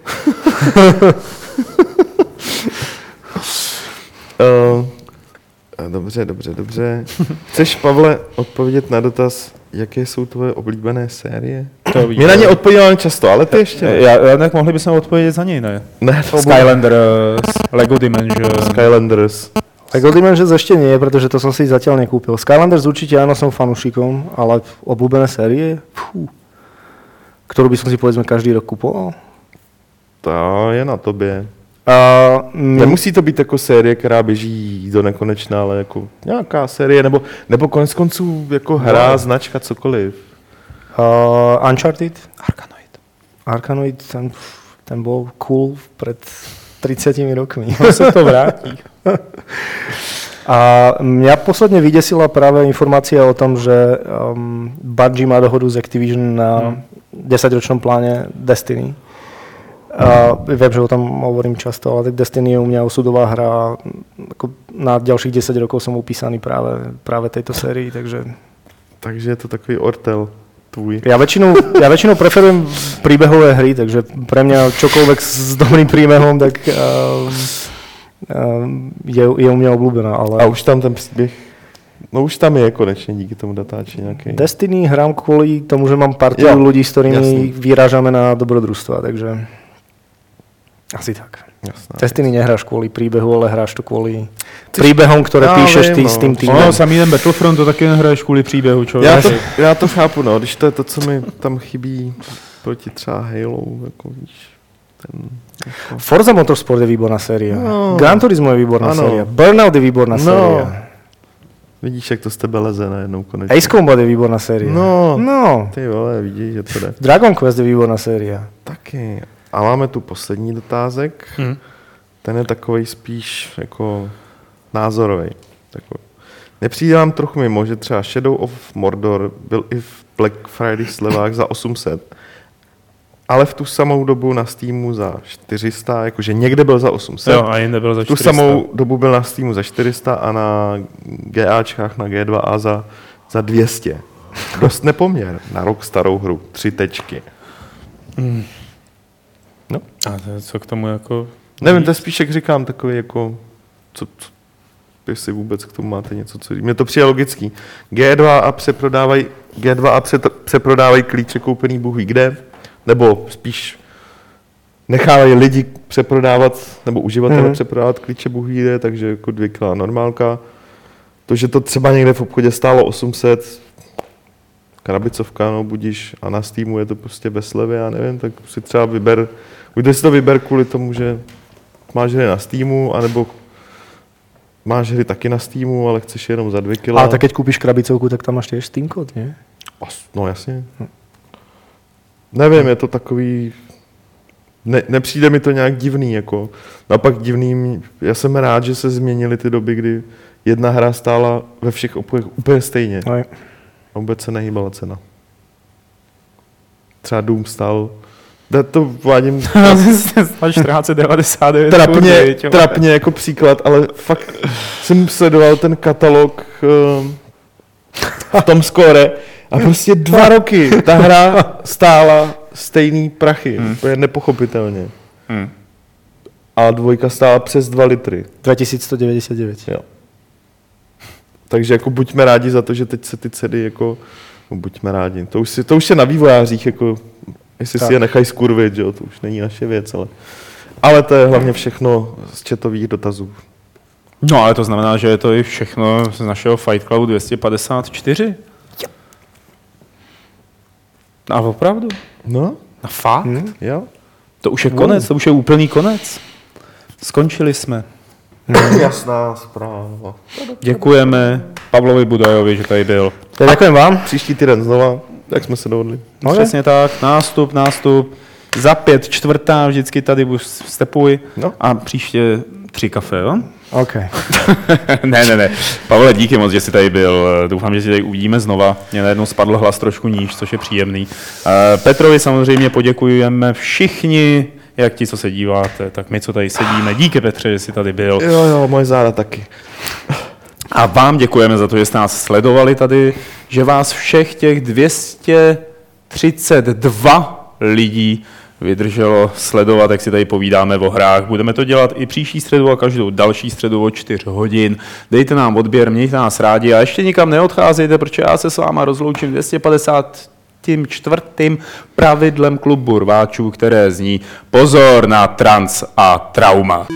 uh, [LAUGHS] dobře, dobře, dobře. Chceš, Pavle, odpovědět na dotaz, jaké jsou tvoje oblíbené série? To My na ně odpovídáme často, ale ty ještě ne. Já, já, tak mohli bychom odpovědět za něj, ne? Ne, to Skylander, eh, Lego Dimension. Skylanders. Lego Dimensions ešte nie, pretože to som si zatiaľ nekúpil. Skylanders určite áno, som fanúšikom, ale obľúbené série, fú, ktorú by som si povedzme každý rok kupoval. To je na tobě. Uh, Nemusí to být jako série, která běží do nekonečna, ale jako nějaká série, nebo, nebo konec konců jako hra, No. značka, cokoliv. uh, Uncharted, Arkanoid. Arkanoid, ten, ten bol cool pred 30 rokmi. [LAUGHS] On se to vrátí. [LAUGHS] A mňa posledne vydesila práve informácia o tom, že um, Bungie má dohodu s Activision na Hmm. 10-ročnom pláne Destiny. A viem, že o tom hovorím často, ale tak Destiny je u mňa osudová hra. a Ako na ďalších 10 rokov som upísaný práve, práve tejto sérii, takže Takže je to takový ortel tvůj. ja väčšinou, ja väčšinou preferujem príbehové hry, takže pre mňa čokoľvek s dobrým príbehom, tak um, um, je, je u mňa obľúbená. Ale... A už tam ten příběh, no už tam je konečně díky tomu datáči nějaký. Destiny hrám kvôli tomu, že mám partiu Jo, ľudí, s ktorými jasný. vyrážame na dobrodružstva, takže asi tak. Jasná. Destiny nehráš kvôli príbehu, ale hráš to kvôli príbehom, ktoré Já píšeš vím, ty no. s tým týmem. Ono, samý ten Battlefront to taky nehraješ kvůli příběhu, čo? Já to, já to chápu, no, když to je to, co mi tam chybí proti třeba Halo, jako víš, ten, jako, Forza Motorsport je výborná séria. No. Gran Turismo je výborná Ano. séria. Burnout je výborná No. séria. Vidíš, jak to z tebe leze najednou konečně. Ace Combat je výborná séria. No. no. Ty vole, vidíš, že to jde. Dragon Quest je výborná séria. Taky. A máme tu poslední dotázek. Hm. Ten je takový spíš jako názorový. Takový. Nepřijde vám trochu mimo, že třeba Shadow of Mordor byl i v Black Friday slevách za 800, ale v tu samou dobu na Steamu za 400, jakože někde byl za 800. Jo, a jinde byl za tu 400. samou dobu byl na Steamu za 400 a na GAčkách na G2A za, za 200. [LAUGHS] Dost nepoměr na rok starou hru. Tři tečky. Mm. No. A to, je co k tomu jako... Nevím, to je spíš, jak říkám, takový jako, co, co jestli vůbec k tomu máte něco, co Mně to přijde logický. G2 a přeprodávají, G2 a pře, přeprodávají klíče koupený Bůh kde, nebo spíš nechávají lidi přeprodávat, nebo uživatele mm-hmm. přeprodávat klíče Bůh ví kde, takže jako dvě kila normálka. To, že to třeba někde v obchodě stálo 800, krabicovka, no budíš, a na Steamu je to prostě ve slevě, já nevím, tak si třeba vyber, buď si to vyber kvůli tomu, že máš hry na Steamu, anebo máš hry taky na Steamu, ale chceš je jenom za dvě kila. Ale tak keď kúpiš krabicovku, tak tam máš tiež Steam kód? As- No jasně. Nevím, je to takový... Ne, nepřijde mi to nějak divný, jako. Naopak divný, já jsem rád, že se změnily ty doby, kdy jedna hra stála ve všech obchodech úplně stejně. No, A vůbec se nehýbala cena. Třeba Doom stál... Já to vádím [LAUGHS] Stál 1499. trapně, trapně jako příklad, ale fakt jsem sledoval ten katalog um, v tom skóre a prostě dva [LAUGHS] roky ta hra stála stejný prachy, Hmm. úplně nepochopitelně. Hm. A dvojka stála přes 2 litry. 2199. Jo. Takže jako buďme rádi za to, že teď se ty ceny jako, no buďme rádi. To už, si, to už je na vývojářích, jako, jestli tak. si je nechají skurvit, že jo, to už není naše věc, ale, ale to je hlavně všechno z četových dotazů. No ale to znamená, že je to i všechno z našeho Fight Clubu 254? A opravdu? No, A fakt? Hm? jo. To už je konec, to už je úplný konec. Skončili jsme. Jasná zpráva. Děkujeme Pavlovi Budajovi, že tady byl. Ja ďakujem vám. Příští týden znova, jak jsme se dohodli. Ok. Přesně tak, nástup, nástup. Za pět, čtvrtá, vždycky tady budu stepuj No. a příště tři kafe, jo? OK. [LAUGHS] ne, ne, ne. Pavle, díky moc, že jsi tady byl. Doufám, že si tady uvidíme znova. Mě najednou spadl hlas trošku níž, což je příjemný. Eh, Petrovi samozřejmě poděkujeme všichni, jak ti, co se díváte, tak my, co tady sedíme. Díky Petře, že jsi tady byl. Jo, jo, moje záda taky. A vám děkujeme za to, že jste nás sledovali tady, že vás všech těch 232 lidí vydrželo sledovat, jak si tady povídáme o hrách. Budeme to dělat i příští středu a každou další středu o 4 hodin. Dejte nám odběr, mějte nás rádi a ještě nikam neodcházejte, protože já se s váma rozloučím 250 tím čtvrtým pravidlem klubu rváčů, které zní pozor na trans a trauma.